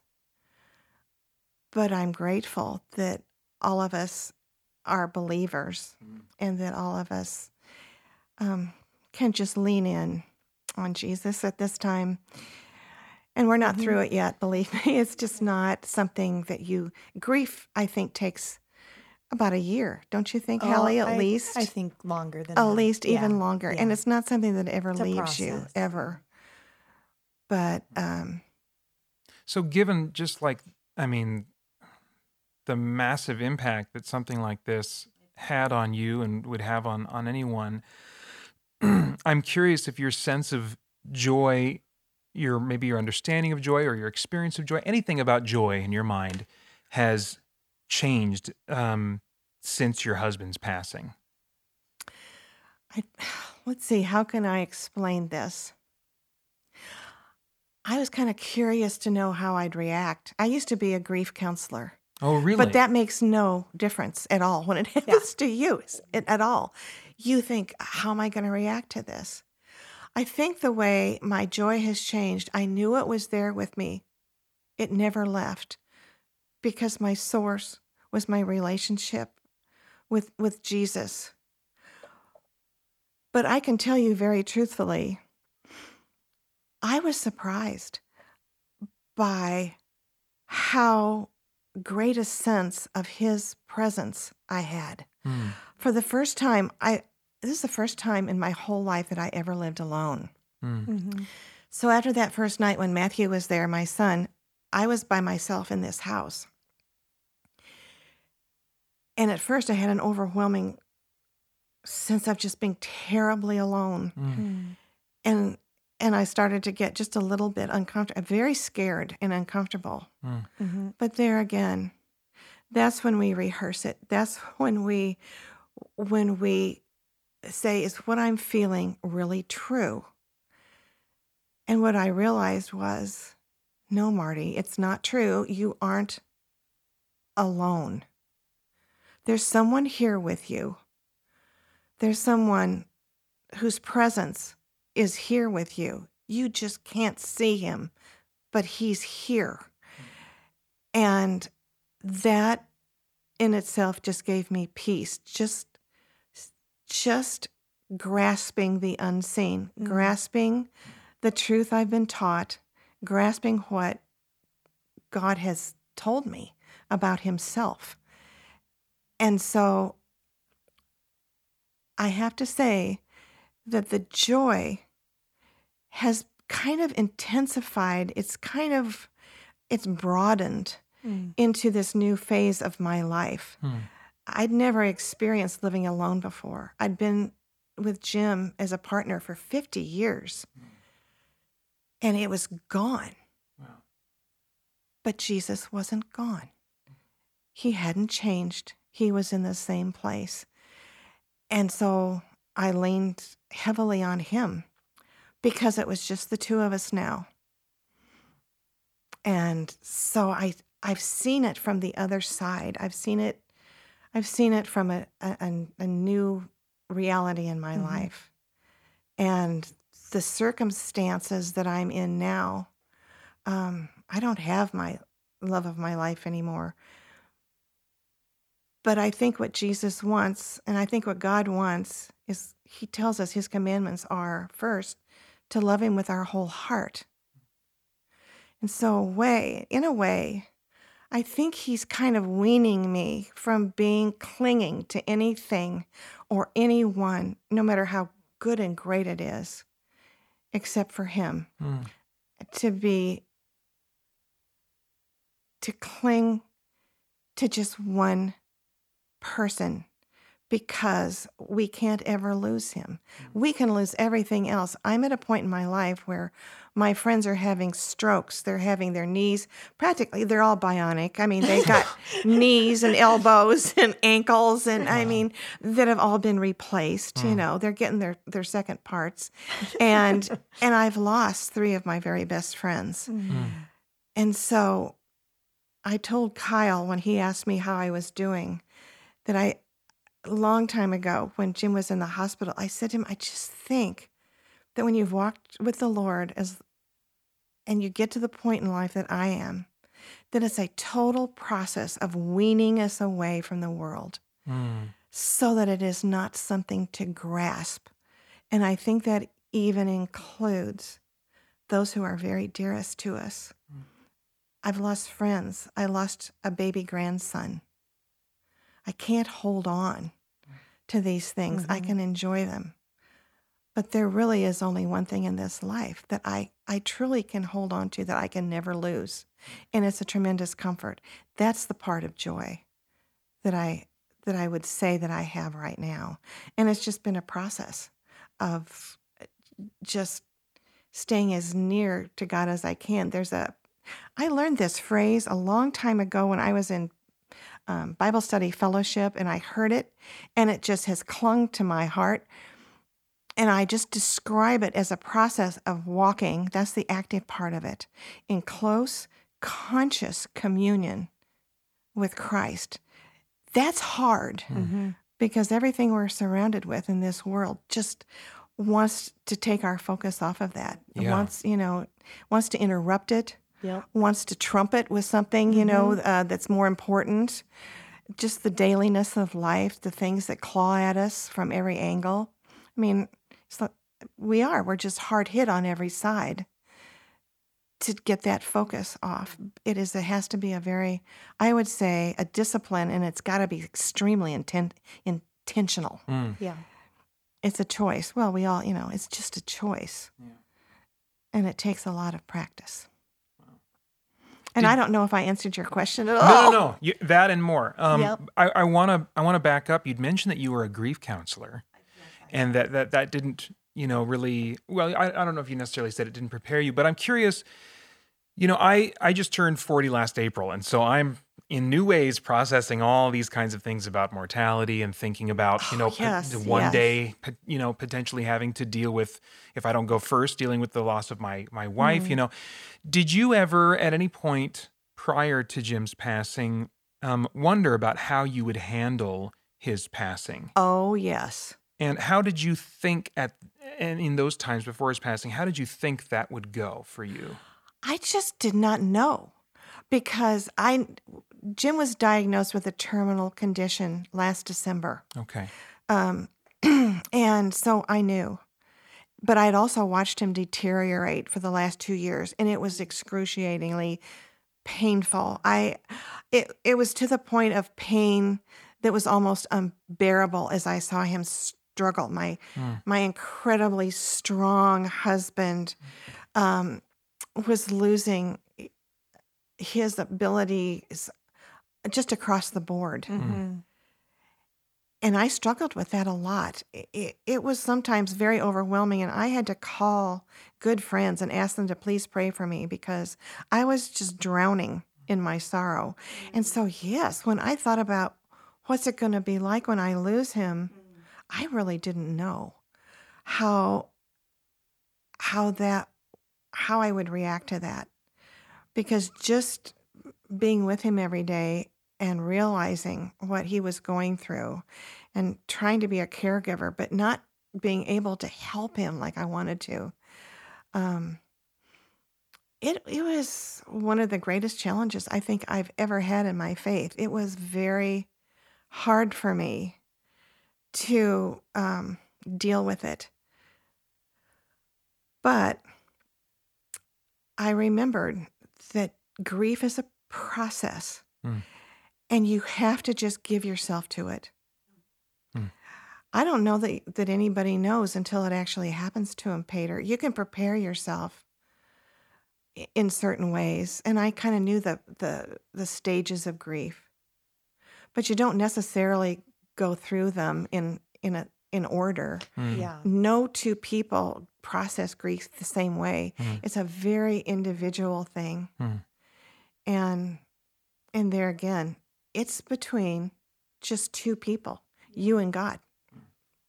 But I'm grateful that all of us are believers mm. and that all of us um, can just lean in on Jesus at this time. And we're not mm-hmm. through it yet, believe me. [LAUGHS] It's just not something that you, grief, I think, takes about a year, don't you think, oh, Hallie? At I, least I think longer than at that. least even yeah. longer, yeah. and it's not something that ever it's leaves you ever. But um, so, given just like I mean, the massive impact that something like this had on you and would have on on anyone. [CLEARS THROAT] I'm curious if your sense of joy, your maybe your understanding of joy or your experience of joy, anything about joy in your mind has changed um, since your husband's passing. I, [SIGHS] let's see, how can I explain this? I was kind of curious to know how I'd react. I used to be a grief counselor. Oh, really? But that makes no difference at all when it [LAUGHS] happens yeah. to you it, at all. You think, how am I going to react to this? I think the way my joy has changed, I knew it was there with me. It never left because my source was my relationship with, with Jesus. But I can tell you very truthfully, I was surprised by how great a sense of his presence I had. Mm. For the first time, I this is the first time in my whole life that I ever lived alone. Mm. Mm-hmm. So after that first night when Matthew was there, my son, I was by myself in this house. And at first, I had an overwhelming sense of just being terribly alone. Mm. And and I started to get just a little bit uncomfortable, very scared and uncomfortable. Mm. hmm But there again, that's when we rehearse it. That's [LAUGHS] when we when we say is what I'm feeling really true? And what I realized was no, Marty, it's not true. You aren't alone. There's someone here with you. There's someone whose presence is here with you. You just can't see him, but he's here. And that in itself just gave me peace. Just just grasping the unseen, Mm. grasping the truth I've been taught, grasping what God has told me about himself. And so I have to say that the joy has kind of intensified. It's kind of it's broadened Mm. into this new phase of my life. Hmm. I'd never experienced living alone before. I'd been with Jim as a partner for 50 years. And it was gone. Wow. But Jesus wasn't gone. He hadn't changed. He was in the same place. And so I leaned heavily on him because it was just the two of us now. And so I I've seen it from the other side. I've seen it I've seen it from a a, a- new reality in my Mhm. life. And the circumstances that I'm in now, um, I don't have my love of my life anymore. But I think what Jesus wants, and I think what God wants, is He tells us His commandments are first to love Him with our whole heart. And so, a way, in a way, I think He's kind of weaning me from being clinging to anything or anyone, no matter how good and great it is, except for Him Mm. to be to cling to just one person because we can't ever lose him. Mm. We can lose everything else. I'm at a point in my life where my friends are having strokes. They're having their knees practically they're all bionic. I mean, they've got [LAUGHS] knees and elbows and ankles and I mean that have all been replaced, you mm. know. They're getting their their second parts. And [LAUGHS] and I've lost 3 of my very best friends. Mm. Hmm. And so I told Kyle when he asked me how I was doing that I, a long time ago when Jim was in the hospital, I said to him, I just think that when you've walked with the Lord as and you get to the point in life that I am, that it's a total process of weaning us away from the world Mm. so that it is not something to grasp. And I think that even includes those who are very dearest to us. I've lost friends. I lost a baby grandson. I can't hold on to these things. I Mhm. can enjoy them. But there really is only one thing in this life that I, I truly can hold on to that I can never lose. And it's a tremendous comfort. That's the part of joy that I that I would say that I have right now. And it's just been a process of just staying as near to God as I can. There's a I learned this phrase a long time ago when I was in um, Bible study fellowship and I heard it and it just has clung to my heart. And I just describe it as a process of walking, that's the active part of it, in close, conscious communion with Christ. That's hard Mhm. because everything we're surrounded with in this world just wants to take our focus off of that. Yeah. wants, you know, wants to interrupt it, Yep. wants to trumpet with something, you know, uh, that's more important. Just the dailiness of life, the things that claw at us from every angle. I mean, it's like, we are. We're just hard hit on every side. To get that focus off, it is. It has to be a very, I would say, a discipline, and it's got to be extremely inten- intentional. Mm. Yeah. It's a choice. Well, we all, you know, it's just a choice, Yeah. and it takes a lot of practice. And I don't know if I answered your question at all. no, no. You, that and more. Um, Yep. I, I want to. I want to back up. You'd mentioned that you were a grief counselor, and that that that didn't, you know, really. Well, I, I don't know if you necessarily said it didn't prepare you, but I'm curious. You know, I I just turned 40 last April, and so I'm in new ways processing all these kinds of things about mortality and thinking about you know Oh, yes, pot- one yes. day you know potentially having to deal with if I don't go first dealing with the loss of my my wife Mm. you know did you ever at any point prior to Jim's passing um, wonder about how you would handle his passing Oh, yes. and how did you think at and in those times before his passing how did you think that would go for you I just did not know because I Jim was diagnosed with a terminal condition last December. okay Um, [CLEARS THROAT] and so I knew. But I had also watched him deteriorate for the last two years, and it was excruciatingly painful. I it it was to the point of pain that was almost unbearable as I saw him struggle. My Hmm. my incredibly strong husband um, was losing his abilities just across the board Mm-hmm. and I struggled with that a lot. It, it, it was sometimes very overwhelming, and I had to call good friends and ask them to please pray for me because I was just drowning in my sorrow. And so, yes, when I thought about what's it going to be like when I lose him, I really didn't know how how that how I would react to that because just being with him every day and realizing what he was going through and trying to be a caregiver, but not being able to help him like I wanted to. Um, it, it was one of the greatest challenges I think I've ever had in my faith. It was very hard for me to um, deal with it. But I remembered that grief is a process Mm. And you have to just give yourself to it. Mm. I don't know that, that anybody knows until it actually happens to him, Peter. You can prepare yourself in certain ways. And I kind of knew the, the, the stages of grief, but you don't necessarily go through them in, in, a, in order. Mm. Yeah. No two people process grief the same way. Mm. It's a very individual thing. Mm. And and there again, it's between just two people, you and God.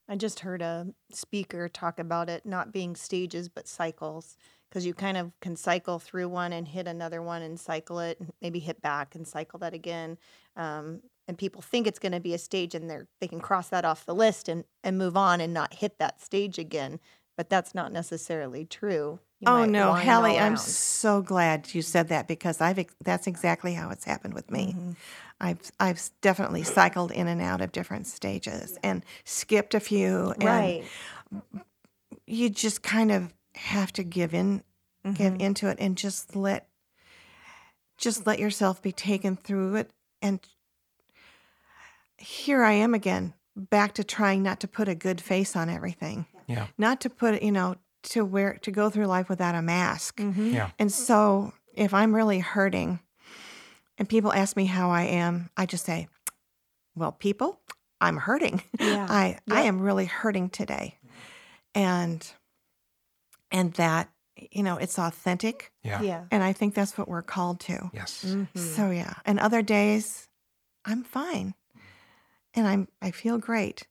I just heard a speaker talk about it not being stages but cycles because you kind of can cycle through one and hit another one and cycle it and maybe hit back and cycle that again. Um, and people think it's going to be a stage and they're they can cross that off the list and and move on and not hit that stage again. But that's not necessarily true. You oh no, Hallie, I'm so glad you said that because I've that's exactly how it's happened with me. Mhm. I've I've definitely cycled in and out of different stages and skipped a few and Right. you just kind of have to give in give Mhm. into it and just let just let yourself be taken through it and here I am again back to trying not to put a good face on everything yeah not to put you know to wear to go through life without a mask Mhm. yeah and so if I'm really hurting and people ask me how I am I just say well people I'm hurting Yeah. I I am really hurting today and and that you know it's authentic yeah Yeah. and I think that's what we're called to. yes Mhm. So yeah, and other days I'm fine. And I'm I feel great.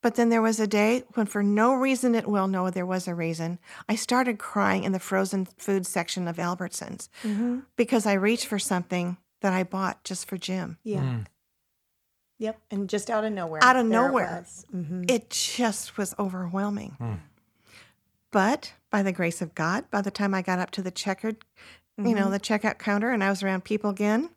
But then there was a day when for no reason it will, no there was a reason. I started crying in the frozen food section of Albertsons Mhm. because I reached for something that I bought just for Jim. Yeah. Mm. Yep. And just out of nowhere. Out of there it nowhere. was. Mhm. It just was overwhelming. Mm. But by the grace of God, by the time I got up to the checkered, you know, Mhm. the checkout counter and I was around people again,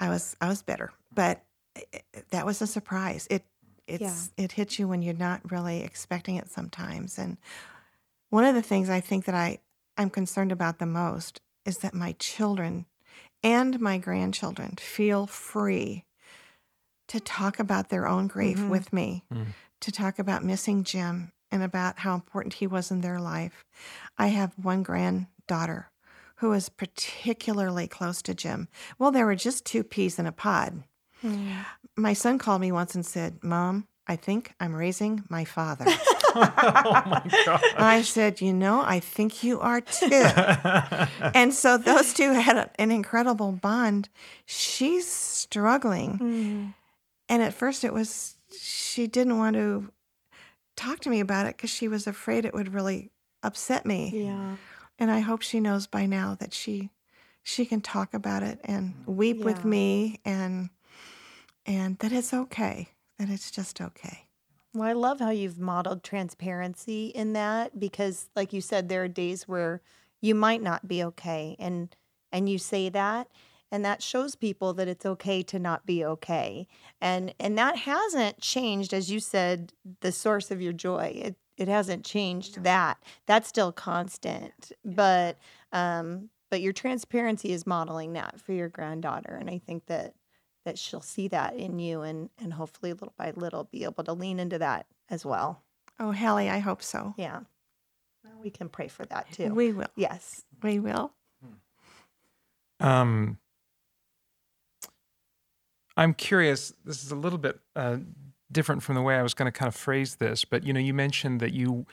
I was I was better. But it, it- that was a surprise. It it's it hits you when you're not really expecting it sometimes. And one of the things I think that I I'm concerned about the most is that my children and my grandchildren feel free to talk about their own grief Mhm. with me, Mm. to talk about missing Jim and about how important he was in their life. I have one granddaughter who was particularly close to Jim. Well, there were just two peas in a pod. Mm. My son called me once and said, Mom, I think I'm raising my father. [LAUGHS] oh my God. I said, You know, I think you are too. [LAUGHS] and so those two had an incredible bond. She's struggling. Mm. And at first it was, she didn't want to talk to me about it because she was afraid it would really upset me. Yeah. And I hope she knows by now that she she can talk about it and weep yeah. with me and and that it's okay. That it's just okay. Well, I love how you've modeled transparency in that because like you said there are days where you might not be okay and and you say that and that shows people that it's okay to not be okay and and that hasn't changed as you said the source of your joy it it hasn't changed that that's still constant but um but your transparency is modeling that for your granddaughter and i think that that she'll see that in you and and hopefully little by little be able to lean into that as well. Oh hallie i hope so. Yeah. Well, we can pray for that too. We will. Yes. We will. Um i'm curious this is a little bit uh, different from the way i was going to kind of phrase this but you know you mentioned that you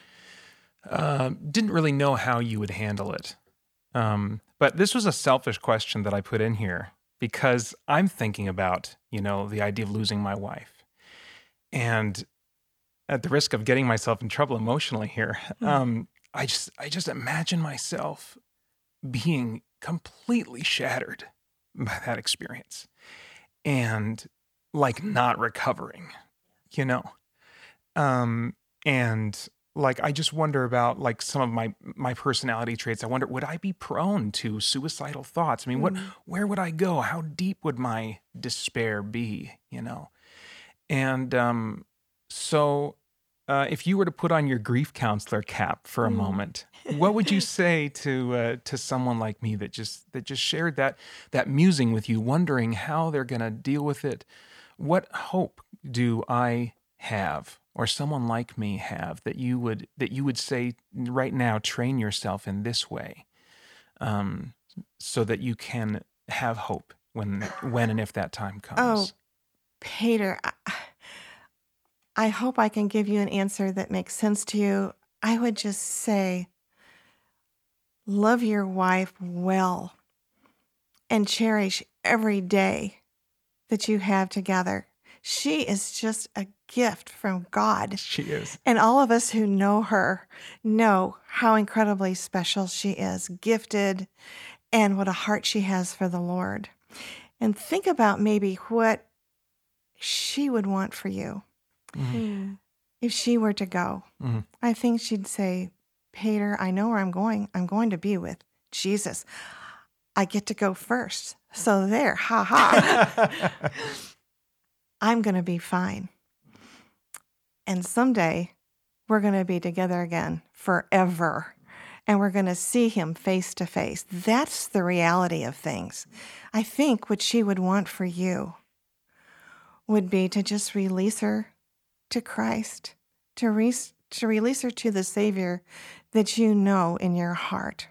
uh, didn't really know how you would handle it. Um, but this was a selfish question that i put in here because I'm thinking about, you know, the idea of losing my wife. And at the risk of getting myself in trouble emotionally here, mm. um, I just I just imagine myself being completely shattered by that experience and like not recovering, you know. Um, and like i just wonder about like some of my my personality traits i wonder would i be prone to suicidal thoughts i mean what mm-hmm. where would i go how deep would my despair be you know and um so uh, if you were to put on your grief counselor cap for a mm. moment, what would you say to uh, to someone like me that just that just shared that that musing with you, wondering how they're going to deal with it? What hope do I have or someone like me have that you would that you would say right now train yourself in this way um, so that you can have hope when when and if that time comes. Oh peter I, I hope i can give you an answer that makes sense to you. I would just say love your wife well and cherish every day that you have together. She is just a gift from God. She is. And all of us who know her know how incredibly special she is, gifted, and what a heart she has for the Lord. And think about maybe what she would want for you mm-hmm. if she were to go. Mm-hmm. I think she'd say, Peter, I know where I'm going. I'm going to be with Jesus. I get to go first. So there, ha ha. [LAUGHS] I'm going to be fine. And someday we're going to be together again forever. And we're going to see him face to face. That's the reality of things. I think what she would want for you would be to just release her to Christ, to, re- to release her to the Savior that you know in your heart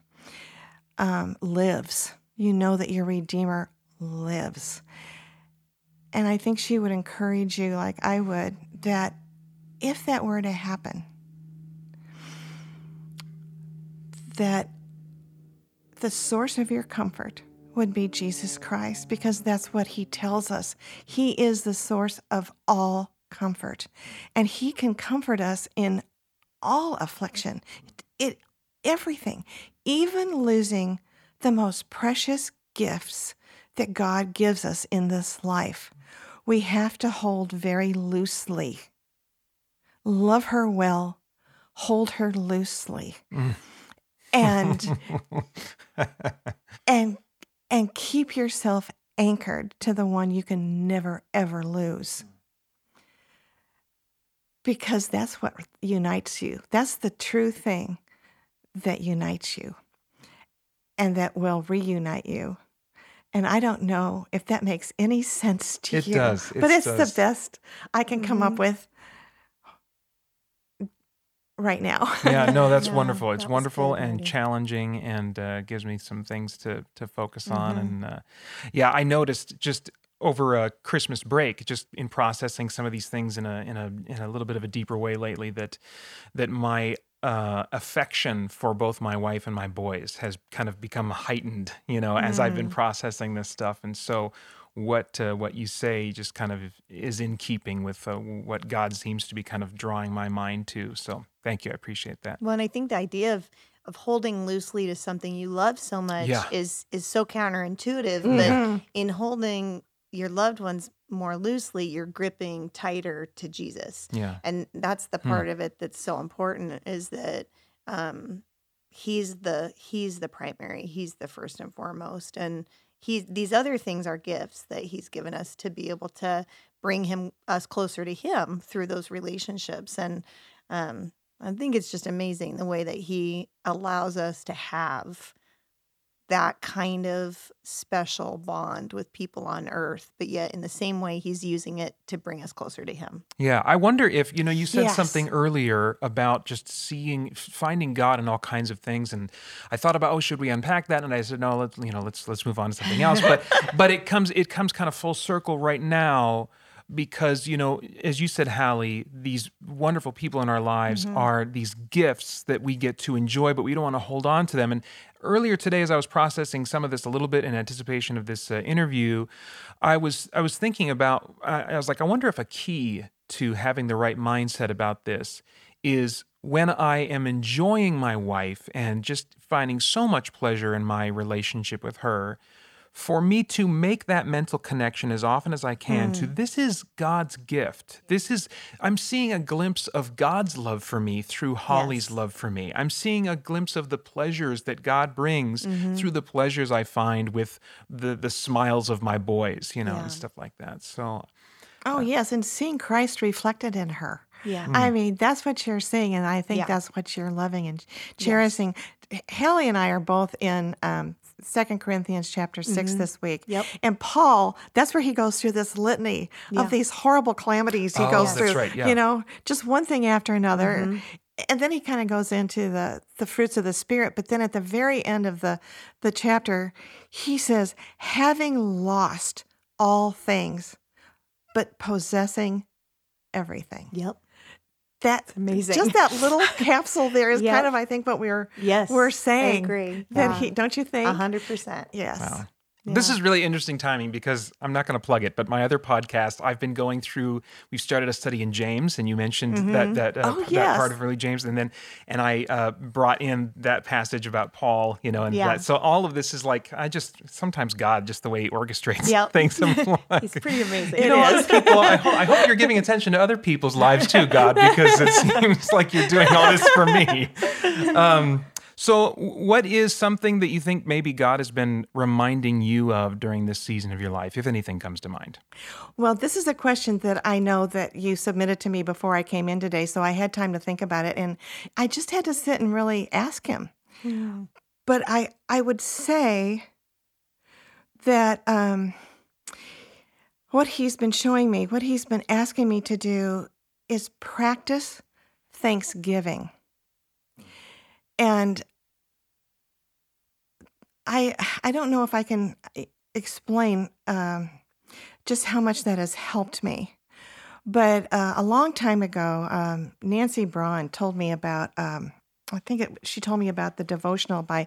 um, lives. You know that your Redeemer lives. And I think she would encourage you, like I would, that if that were to happen, that the source of your comfort would be Jesus Christ, because that's what he tells us. He is the source of all comfort, and he can comfort us in all affliction, it, everything, even losing the most precious gifts that God gives us in this life we have to hold very loosely. Love her well, hold her loosely. Mm. And [LAUGHS] and and keep yourself anchored to the one you can never ever lose. Because that's what unites you. That's the true thing that unites you and that will reunite you. And I don't know if that makes any sense to it you. Does. It but it's does. the best I can come mm-hmm. up with. Right now. yeah, no, that's Yeah, wonderful. It's that wonderful good, and Randy. challenging, and uh, gives me some things to to focus on. Mhm. And uh, yeah, I noticed just over a Christmas break, just in processing some of these things in a in a in a little bit of a deeper way lately, that that my uh, affection for both my wife and my boys has kind of become heightened, you know, as I've been Mm. processing this stuff, and so. What uh, what you say just kind of is in keeping with uh, what God seems to be kind of drawing my mind to. So thank you, I appreciate that. Well, and I think the idea of of holding loosely to something you love so much Yeah. is is so counterintuitive. But Mhm. in holding your loved ones more loosely, you're gripping tighter to Jesus. Yeah. and that's the Hmm. part of it that's so important is that um he's the he's the primary he's the first and foremost and he these other things are gifts that he's given us to be able to bring him us closer to him through those relationships. And um i think it's just amazing the way that he allows us to have that kind of special bond with people on earth but yet in the same way he's using it to bring us closer to him Yeah, I wonder if you know you said Yes. something earlier about just seeing, finding God in all kinds of things, and I thought about, oh, should we unpack that? And I said, no, let's you know, let's let's move on to something else. But [LAUGHS] but it comes it comes kind of full circle right now because you know, as you said, Hallie, these wonderful people in our lives are these gifts that we get to enjoy, but we don't want to hold on to them. And earlier today, as I was processing some of this a little bit in anticipation of this uh, interview, I was I was thinking about. I I was like, I wonder if a key to having the right mindset about this is when I am enjoying my wife and just finding so much pleasure in my relationship with her, for me to make that mental connection as often as I can to hmm. this is God's gift. This is, I'm seeing a glimpse of God's love for me through Holly's Yes. love for me. I'm seeing a glimpse of the pleasures that God brings through mm-hmm. the pleasures I find with the, the smiles of my boys, you know, Yeah. and stuff like that. So, Oh, uh, yes. And seeing Christ reflected in her. yeah I hmm. mean, that's what you're seeing. And I think Yeah. that's what you're loving and cherishing. Hallie and I are both in um, 2 Corinthians chapter 6 mm-hmm. this week. Yep. And Paul, that's where he goes through this litany Yeah. of these horrible calamities he Oh, goes that's through. right, yeah. You know, just one thing after another. Mm-hmm. And then he kind of goes into the, the fruits of the spirit. But then at the very end of the, the chapter, he says, having lost all things, but possessing everything. yep That amazing. just that little [LAUGHS] capsule there is Yep. kind of, I think, what we're yes we're saying. I saying. agree that Yeah. he don't you think? A hundred percent. Yes. Wow. This is really interesting timing because I'm not going to plug it, but my other podcast, I've been going through. We've started a study in James, and you mentioned that that, uh, Oh, that yes. part of early James, and then and I uh, brought in that passage about Paul, you know, and Yeah. that, so all of this is like I just sometimes God, just the way He orchestrates Yep. [LAUGHS] things. Like, [LAUGHS] He's pretty amazing. you know, other people. I, ho- I hope you're giving [LAUGHS] attention to other people's lives too, God, because it seems like you're doing all this for me. Um, so, what is something that you think maybe God has been reminding you of during this season of your life, if anything comes to mind? Well, this is a question that I know that you submitted to me before I came in today, so I had time to think about it, and I just had to sit and really ask him. But I, I would say that um, what he's been showing me, what he's been asking me to do, is practice Thanksgiving. And I, I don't know if I can e- explain um, just how much that has helped me. But uh, a long time ago, um, Nancy Braun told me about. Um, I think it, she told me about the devotional by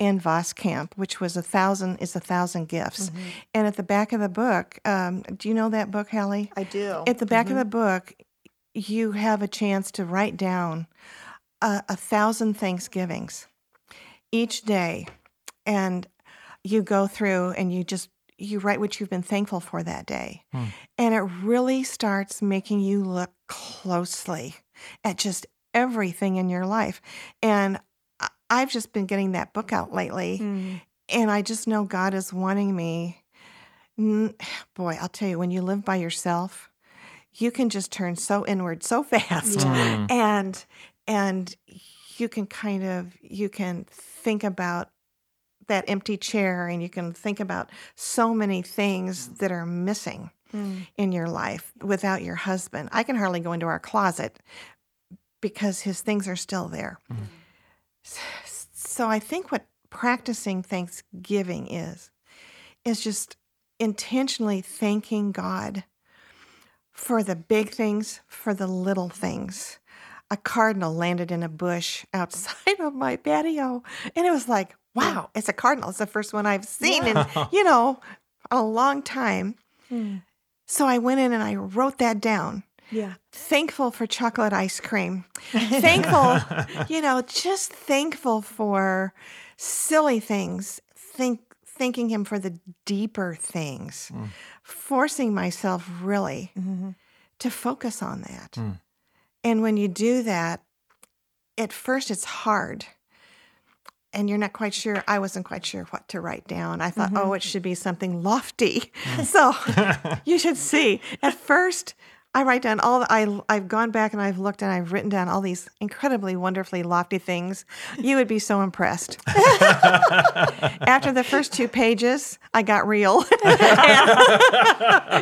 Ann Voskamp, which was a thousand is a thousand gifts. And at the back of the book, um, do you know that book, Hallie? I do. At the back of the book, you have a chance to write down a, a thousand Thanksgivings each day, and you go through and you just you write what you've been thankful for that day, Hmm. and it really starts making you look closely at just everything in your life. And I- I've just been getting that book out lately, Mm. and I just know God is wanting me. Boy, I'll tell you, when you live by yourself, you can just turn so inward so [LAUGHS] fast, Mm. and and you can kind of you can think about that empty chair, and you can think about so many things that are missing Mm. in your life without your husband. I can hardly go into our closet because his things are still there. So I think what practicing thanksgiving is is just intentionally thanking God for the big things, for the little things. A cardinal landed in a bush [LAUGHS] outside of my patio, and it was like, wow, it's a cardinal. It's the first one I've seen in, you know, a long time. Hmm. So I went in and I wrote that down. Yeah. Thankful for chocolate ice cream. [LAUGHS] Thankful, you know, just thankful for silly things. Think thanking him for the deeper things. Hmm. Forcing myself really mm-hmm. to focus on that. Hmm. And when you do that, at first it's hard. And you're not quite sure. I wasn't quite sure what to write down. I thought, mm-hmm. oh, it should be something lofty. Mm. [LAUGHS] so [LAUGHS] you should see. At first, I write down all the, I, I've gone back and I've looked and I've written down all these incredibly, wonderfully lofty things. You would be so impressed. [LAUGHS] After the first two pages, I got real. and,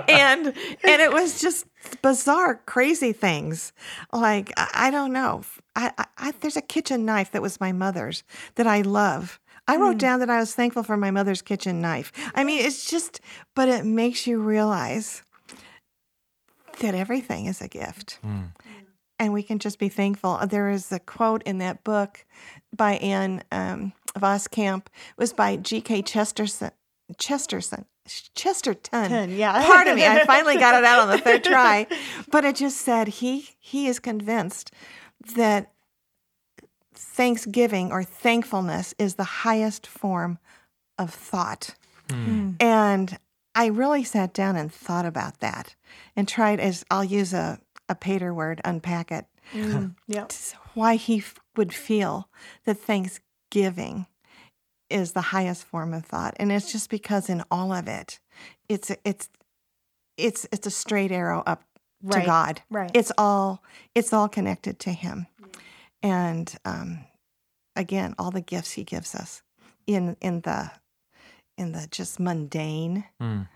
[LAUGHS] and and it was just bizarre, crazy things. Like, I, I don't know. I, I, I, there's a kitchen knife that was my mother's that I love. I wrote hmm. down that I was thankful for my mother's kitchen knife. I mean, it's just, but it makes you realize that everything is a gift. Mm. And we can just be thankful. Uh, there is a quote in that book by Ann um, Voskamp. It was by G.K. Chesterton. Chesterton. Chesterton. Ten, yeah. Pardon me. I finally got it out on the third [LAUGHS] try. But it just said he he is convinced that thanksgiving or thankfulness is the highest form of thought. Hmm. Hmm. And I really sat down and thought about that and tried as I'll use a, a Peter word, unpack it, [SIGHS] Yep. why he f- would feel that thanksgiving is the highest form of thought. And it's just because in all of it, it's it's it's it's a straight arrow up to God. right. It's all it's all connected to him. And um again, all the gifts he gives us in in the in the just mundane. Mm.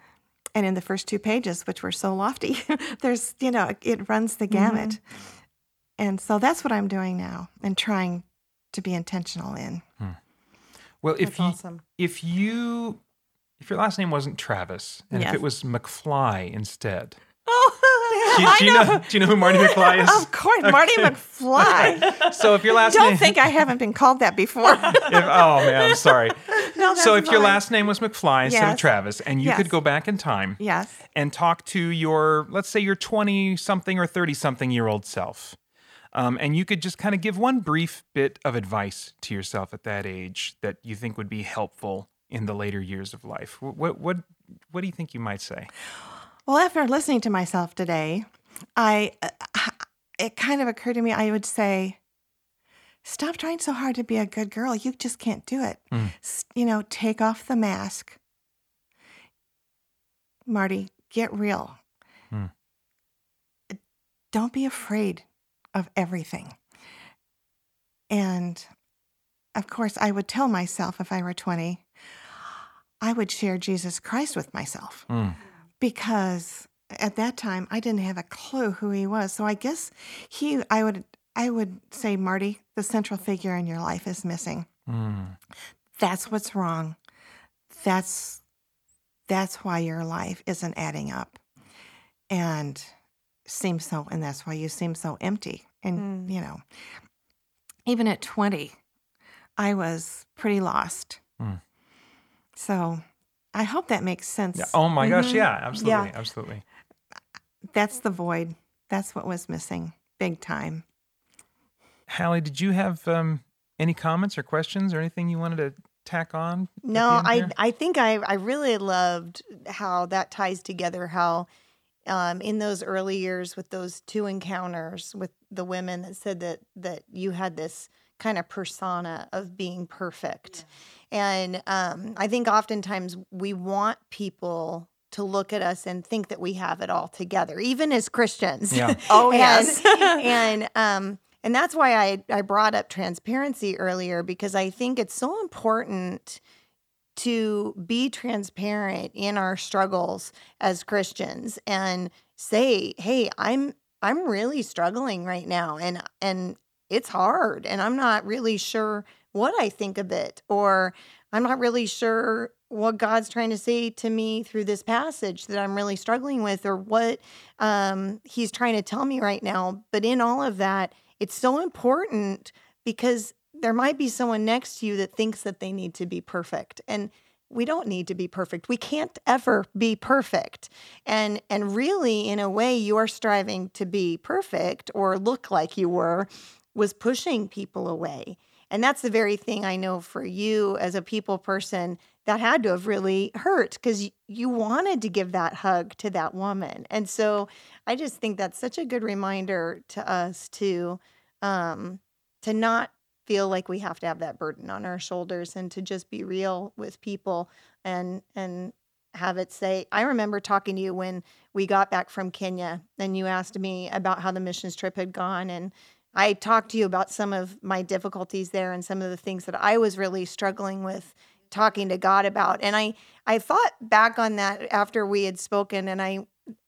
and in the first two pages which were so lofty [LAUGHS] there's you know it runs the gamut. And so that's what i'm doing now and trying to be intentional in. Well, if That's you awesome. if you if your last name wasn't Travis and if it was McFly instead, oh [LAUGHS] do you, do you know. do you know who Marty McFly is? [LAUGHS] of course marty mcfly [LAUGHS] So if your last name don't name, think i haven't been called that before [LAUGHS] if, oh man, I'm sorry. no, so if that's your last name was McFly instead of Travis, and you Yes. could go back in time yes and talk to your, let's say, your 20 something or 30 something year old self. Um, and you could just kind of give one brief bit of advice to yourself at that age that you think would be helpful in the later years of life. What, what, what do you think you might say? Well after listening to myself today i uh, it kind of occurred to me i would say stop trying so hard to be a good girl you just can't do it Mm. You know take off the mask marty get real Mm. don't be afraid of everything and of course i would tell myself if i were 20 i would share jesus christ with myself Mm. Because at that time I didn't have a clue who he was. So I guess he I would I would say Marty, the central figure in your life is missing. Mm. That's what's wrong. That's that's why your life isn't adding up. And seems so and that's why you seem so empty. And you know, even at 20, I was pretty lost. Mm. So I hope that makes sense. Yeah. Oh my gosh. Mhm. Yeah. Absolutely. Yeah. Absolutely. That's the void. That's what was missing, big time. Hallie, did you have um, any comments or questions or anything you wanted to tack on? No, I? I think I I really loved how that ties together how um, in those early years with those two encounters with the women that said that that you had this kind of persona of being perfect. And um, I think oftentimes we want people to look at us and think that we have it all together, even as Christians. Yeah. [LAUGHS] Oh, And- yes. [LAUGHS] [LAUGHS] and um and that's why I I brought up transparency earlier because I think it's so important to be transparent in our struggles as Christians and say, "Hey, I'm I'm really struggling right now and and it's hard and I'm not really sure what I think of it or I'm not really sure what God's trying to say to me through this passage that I'm really struggling with or what um, he's trying to tell me right now. But in all of that, it's so important because there might be someone next to you that thinks that they need to be perfect. And we don't need to be perfect. We can't ever be perfect. And and really in a way you are striving to be perfect or look like you were was pushing people away. And that's the very thing I know for you as a people person that had to have really hurt because you wanted to give that hug to that woman. And so I just think that's such a good reminder to us to um to not feel like we have to have that burden on our shoulders and to just be real with people and and have it say I remember talking to you when we got back from Kenya and you asked me about how the missions trip had gone and I talked to you about some of my difficulties there and some of the things that I was really struggling with talking to God about. And I I thought back on that after we had spoken and I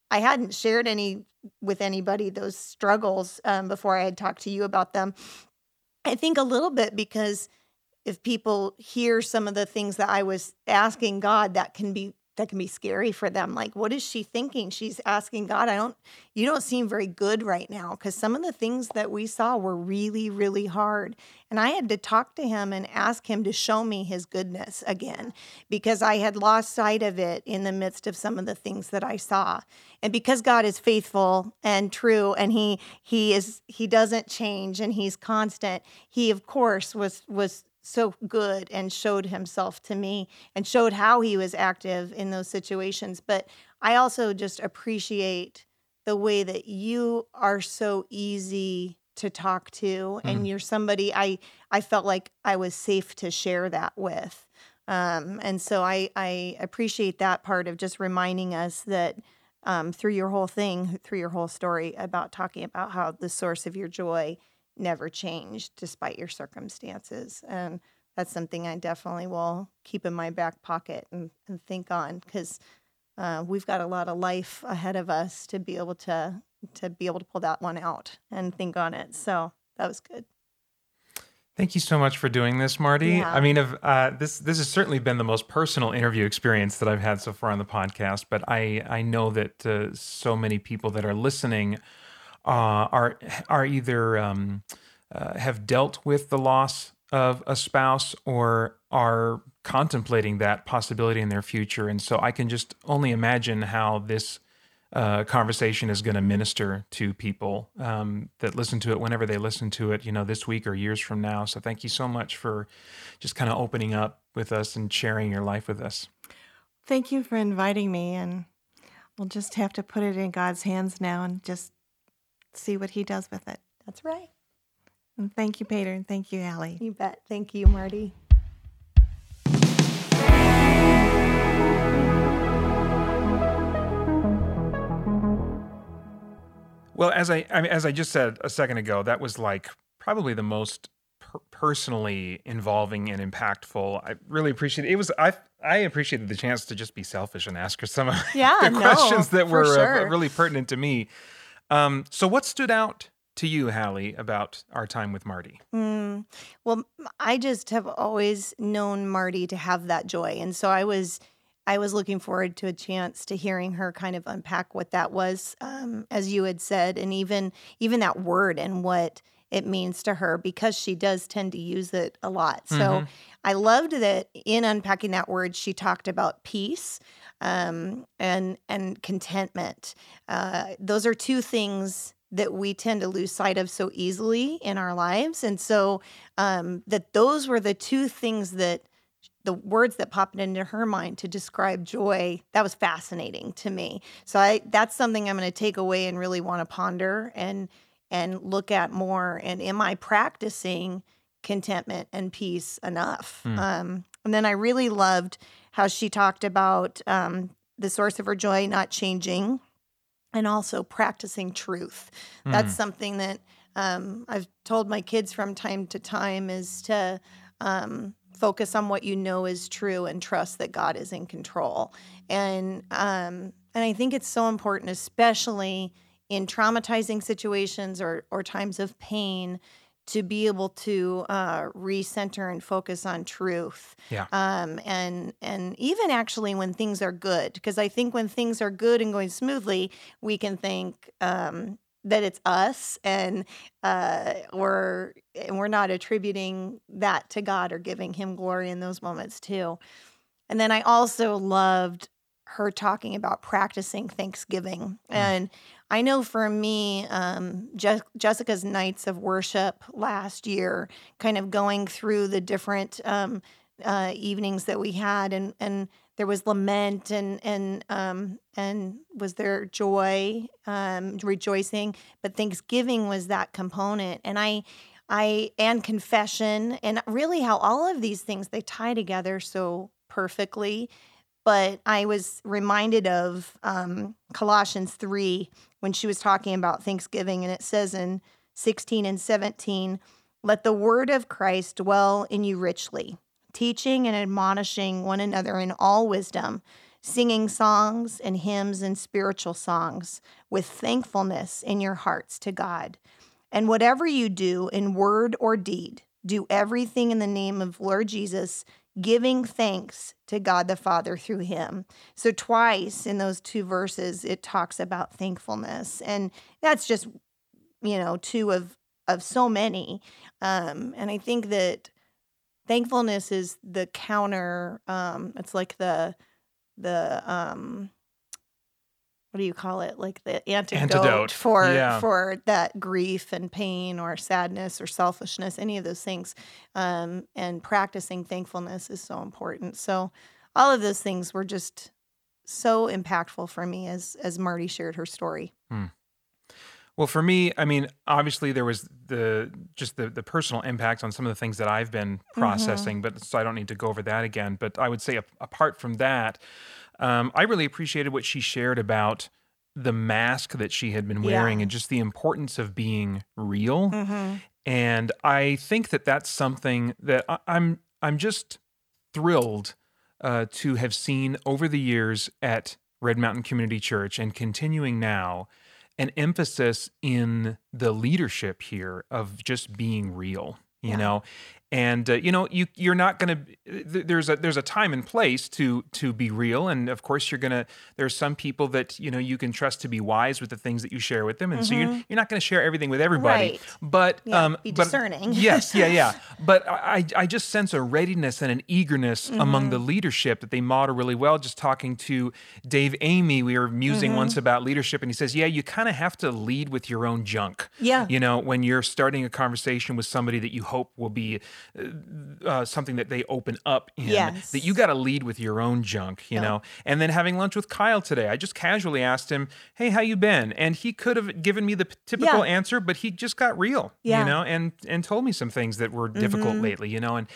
I hadn't shared any with anybody those struggles um, before I had talked to you about them. I think a little bit because if people hear some of the things that I was asking God, that can be that can be scary for them. Like, what is she thinking? She's asking God, I don't, you don't seem very good right now. Cause some of the things that we saw were really, really hard. And I had to talk to him and ask him to show me his goodness again because I had lost sight of it in the midst of some of the things that I saw. And because God is faithful and true and he he is he doesn't change and he's constant, he of course was was so good and showed himself to me and showed how he was active in those situations. But I also just appreciate the way that you are so easy to talk to and mm. you're somebody I I felt like I was safe to share that with. Um, and so I I appreciate that part of just reminding us that um, through your whole thing, through your whole story about talking about how the source of your joy never change despite your circumstances. And that's something I definitely will keep in my back pocket and, and think on because uh, we've got a lot of life ahead of us to be able to to be able to pull that one out and think on it. So that was good. Thank you so much for doing this, Marty. Yeah. I mean, uh, this this has certainly been the most personal interview experience that I've had so far on the podcast. But I I know that uh, so many people that are listening uh, are are either um, uh, have dealt with the loss of a spouse or are contemplating that possibility in their future. And so I can just only imagine how this uh, conversation is going to minister to people um, that listen to it whenever they listen to it, you know, this week or years from now. So thank you so much for just kind of opening up with us and sharing your life with us. Thank you for inviting me. And we'll just have to put it in God's hands now and just see what he does with it. That's right. And thank you, Peter, and thank you, Allie. You bet. Thank you, Marty. Well, as I, I mean, as I just said a second ago, that was like probably the most per- personally involving and impactful. I really appreciate it. it. was I I appreciated the chance to just be selfish and ask her some of yeah, [LAUGHS] the no, questions that were uh, sure. uh, really pertinent to me. Um, so, what stood out to you, Hallie, about our time with Marty? Mm, well, I just have always known Marty to have that joy, and so I was. I was looking forward to a chance to hearing her kind of unpack what that was, um, as you had said, and even even that word and what it means to her because she does tend to use it a lot. So mm-hmm. I loved that in unpacking that word, she talked about peace um, and and contentment. Uh, those are two things that we tend to lose sight of so easily in our lives, and so um, that those were the two things that the words that popped into her mind to describe joy that was fascinating to me so i that's something i'm going to take away and really want to ponder and and look at more and am i practicing contentment and peace enough mm. um, and then i really loved how she talked about um, the source of her joy not changing and also practicing truth. Mm. That's something that um, I've told my kids from time to time is to um, focus on what you know is true and trust that God is in control. And um, and I think it's so important, especially in traumatizing situations or or times of pain to be able to uh, recenter and focus on truth. Yeah. Um, and and even actually when things are good, because I think when things are good and going smoothly, we can think um, that it's us and uh, we're and we're not attributing that to God or giving Him glory in those moments too. And then I also loved her talking about practicing Thanksgiving. Mm. And I know for me, um, Je- Jessica's nights of worship last year, kind of going through the different um, uh, evenings that we had, and and there was lament and and um, and was there joy, um, rejoicing, but Thanksgiving was that component, and I. I and confession and really how all of these things they tie together so perfectly but I was reminded of um, Colossians 3 when she was talking about Thanksgiving, and it says in 16 and 17, Let the word of Christ dwell in you richly, teaching and admonishing one another in all wisdom, singing songs and hymns and spiritual songs with thankfulness in your hearts to God. And whatever you do in word or deed, do everything in the name of Lord Jesus giving thanks to God the Father through him. So twice in those two verses it talks about thankfulness and that's just you know two of of so many. Um and I think that thankfulness is the counter um it's like the the um what do you call it like the antidote, Antidote, for yeah. for that grief and pain or sadness or selfishness any of those things um, and practicing thankfulness is so important so all of those things were just so impactful for me as as marty shared her story Well, for me, I mean, obviously there was the just the the personal impact on some of the things that I've been Mm-hmm. processing, but so I don't need to go over that again. But I would say, a- apart from that, um, I really appreciated what she shared about the mask that she had been wearing Yeah. and just the importance of being real. mm-hmm. And I think that that's something that I, I'm I'm just thrilled uh, to have seen over the years at Red Mountain Community Church and continuing now an emphasis in the leadership here of just being real. You Yeah. know, and uh, you know you you're not going to there's a there's a time and place to to be real. And of course you're going to there's some people that you know you can trust to be wise with the things that you share with them. And so you're, you're not going to share everything with everybody. Right. but Yeah, um be but- discerning. [LAUGHS] yes yeah yeah. But I I just sense a readiness and an eagerness among the leadership that they model really well. Just talking to Dave Amy we were musing once about leadership and he says yeah you kind of have to lead with your own junk. Yeah. you know when you're starting a conversation with somebody that you hope will be uh, uh, something that they open up in Yes. that you got to lead with your own junk you know and then having lunch with kyle today i just casually asked him hey how you been and he could have given me the typical Yeah. answer but he just got real Yeah. Mm-hmm. you know and and told me some things that were difficult lately you know and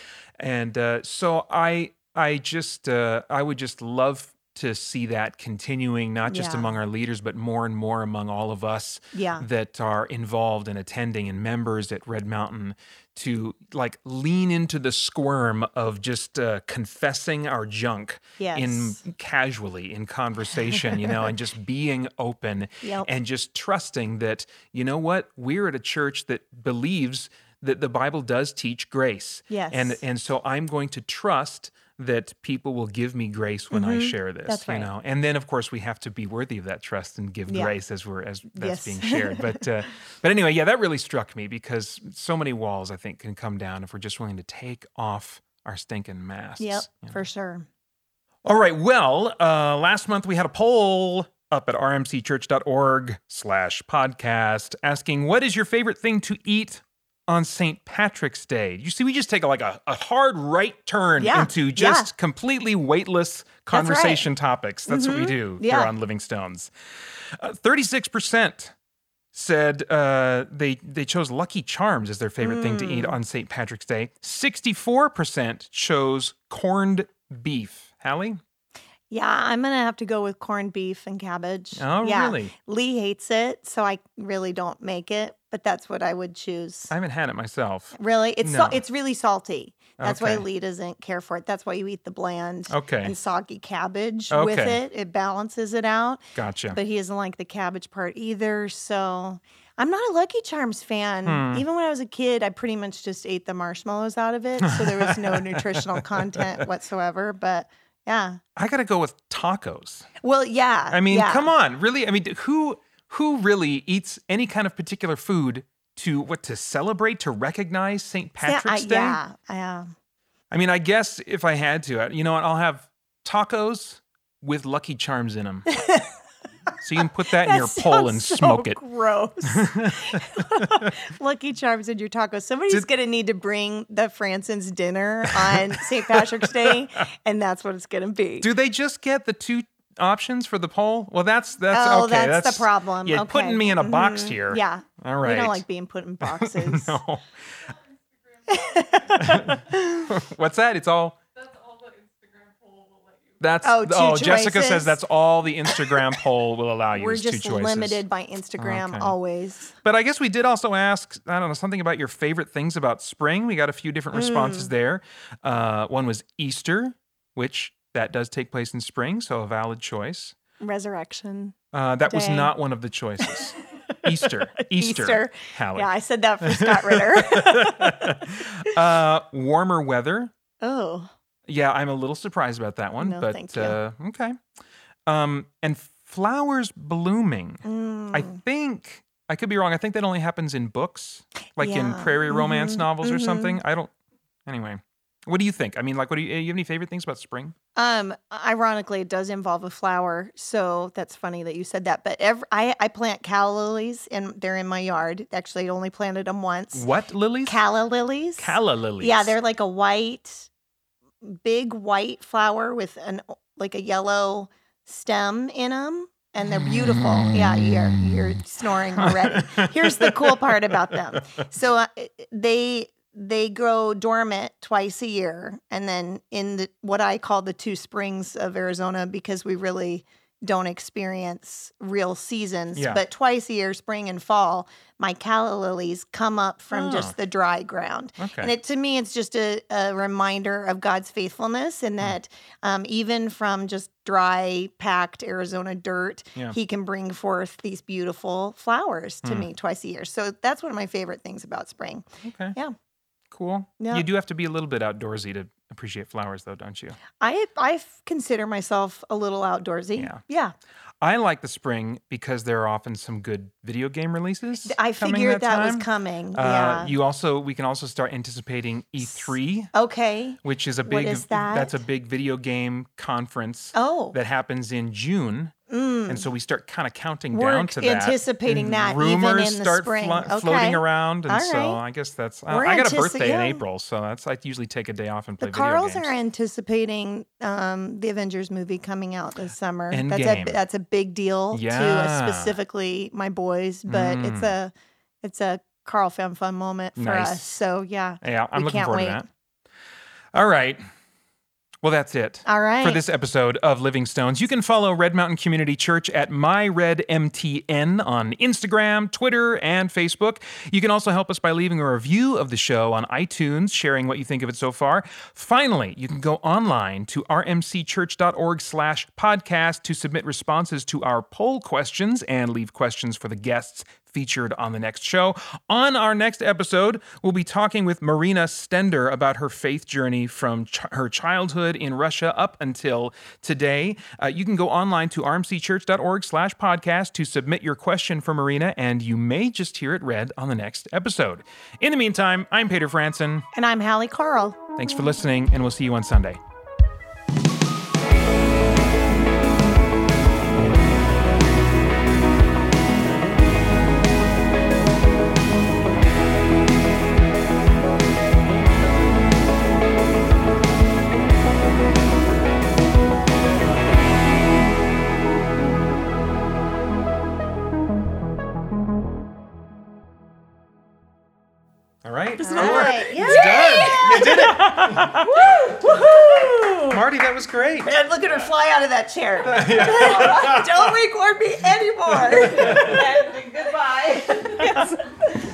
and uh, so i i just uh, i would just love to see that continuing not just Yeah. among our leaders but more and more among all of us Yeah. that are involved and attending and members at Red Mountain to like lean into the squirm of just uh, confessing our junk in casually in conversation, you know, and just [LAUGHS] being open Yep. and just trusting that, you know what, we're at a church that believes that the Bible does teach grace. Yes. And and so I'm going to trust that people will give me grace when I share this. Mm-hmm. That's right. You know, and then of course we have to be worthy of that trust and give Yeah. grace as we're as that's Yes. being shared. But uh, [LAUGHS] but anyway, yeah, that really struck me because so many walls I think can come down if we're just willing to take off our stinking masks. Yep, you know. for sure. All right. Well, uh, last month we had a poll up at rmcchurch.org slash podcast asking what is your favorite thing to eat on St. Patrick's Day? You see, we just take a, like a, a hard right turn Yeah, into yeah. just completely weightless right. conversation topics. That's what we do here on Living Stones. Uh, 36% said uh, they they chose Lucky Charms as their favorite thing to eat on St. Patrick's Day. 64% chose corned beef. Hallie? Yeah, I'm gonna have to go with corned beef and cabbage. Oh, yeah. really? Lee hates it, so I really don't make it, but that's what I would choose. I haven't had it myself. really, it's No. sal- it's really salty. That's why Lee doesn't care for it. That's why you eat the bland Okay. and soggy cabbage with it. It balances it out. Gotcha. But he doesn't like the cabbage part either. So I'm not a Lucky Charms fan. Hmm. Even when I was a kid, I pretty much just ate the marshmallows out of it. So there was no [LAUGHS] nutritional content whatsoever. But yeah. I gotta go with tacos. Well, yeah. I mean, yeah. come on, really? I mean, who who really eats any kind of particular food to what to celebrate to recognize St. Patrick's Day? yeah, yeah. I mean, I guess if I had to, you know what? I'll have tacos with Lucky Charms in them. [LAUGHS] so you can put that in your That poll and so smoke it. Gross. [LAUGHS] Lucky Charms in your tacos. Somebody's Did- gonna need to bring the Fransons dinner on St. Patrick's Day, and that's what it's gonna be. Do they just get the two options for the poll? Well, that's that's oh, okay. that's, the problem. You're okay. putting me in a box Mhm. here. Yeah. All right. We don't like being put in [LAUGHS] boxes. no. [LAUGHS] What's that? It's all. That's Oh, oh, Jessica says that's all the Instagram [LAUGHS] poll will allow you. We're just limited by Instagram Okay. always. But I guess we did also ask, I don't know, something about your favorite things about spring. We got a few different Mm. responses there. Uh, one was Easter, which that does take place in spring, so a valid choice. Resurrection. Uh, that was not one of the choices. [LAUGHS] Easter, Easter, Easter. Hallie. Yeah, I said that for Scott Ritter. [LAUGHS] uh, warmer weather. oh. Yeah, I'm a little surprised about that one, No, but thank you. Uh, okay. Um, and flowers blooming. I Mm. think I could be wrong. I think that only happens in books, like in Yeah. prairie romance Mhm. novels or Mhm. something. I don't. Anyway, what do you think? I mean, like, what do you, you have any favorite things about spring? Um, ironically, it does involve a flower, so that's funny that you said that. But I I plant calla lilies, and they're in my yard. Actually, I only planted them once. What lilies? Calla lilies. Calla lilies. Yeah, they're like a white, big white flower with an like a yellow stem in them, and they're beautiful. Yeah, you're you're snoring [LAUGHS] already. Here's the cool part about them. So uh, they they grow dormant twice a year, and then in the what I call the two springs of Arizona, because we really don't experience real seasons, Yeah. but twice a year, spring and fall, my calla lilies come up from Oh. just the dry ground. Okay. And it to me, it's just a, a reminder of God's faithfulness, Hmm. and that um, even from just dry, packed Arizona dirt, Yeah. He can bring forth these beautiful flowers to Hmm. me twice a year. So that's one of my favorite things about spring. okay. Yeah. Cool. Yeah. You do have to be a little bit outdoorsy to appreciate flowers, though, don't you? I I consider myself a little outdoorsy. Yeah. Yeah. I like the spring because there are often some good video game releases. I figured that, was coming. Uh, yeah. You also we can also start anticipating E3, okay. which is a What big is that's a big video game conference Oh. that happens in June. And so we start kind of counting We're down to that. anticipating that even rumors in the start spring. flo- Okay. floating around, and All so right. I guess that's. I- We're I got a antici- birthday in yeah. April, so that's I usually take a day off and play The video Carls games. are anticipating um, the Avengers movie coming out this summer. That's Endgame. a that's a big deal to Yeah. uh, specifically my boys, but it's Mm. a it's a Carl fan fun moment for Nice. us. So yeah, yeah, I'm we looking can't forward wait. to that. All right. Well, that's it. all right. for this episode of Living Stones. You can follow Red Mountain Community Church at MyRedMTN on Instagram, Twitter, and Facebook. You can also help us by leaving a review of the show on iTunes, sharing what you think of it so far. Finally, you can go online to rmcchurch.org slash podcast to submit responses to our poll questions and leave questions for the guests featured on the next show. On our next episode, we'll be talking with Marina Stender about her faith journey from ch- her childhood in Russia up until today. Uh, you can go online to rmcchurch.org slash podcast to submit your question for Marina, and you may just hear it read on the next episode. In the meantime, I'm Peter Franson. and I'm Hallie Carl. Thanks for listening, and we'll see you on Sunday. right? This is right. work. It's done. You did it. [LAUGHS] Woo. Woohoo. Marty, that was great. And look at her fly out of that chair. [LAUGHS] [LAUGHS] Don't record me anymore. Goodbye.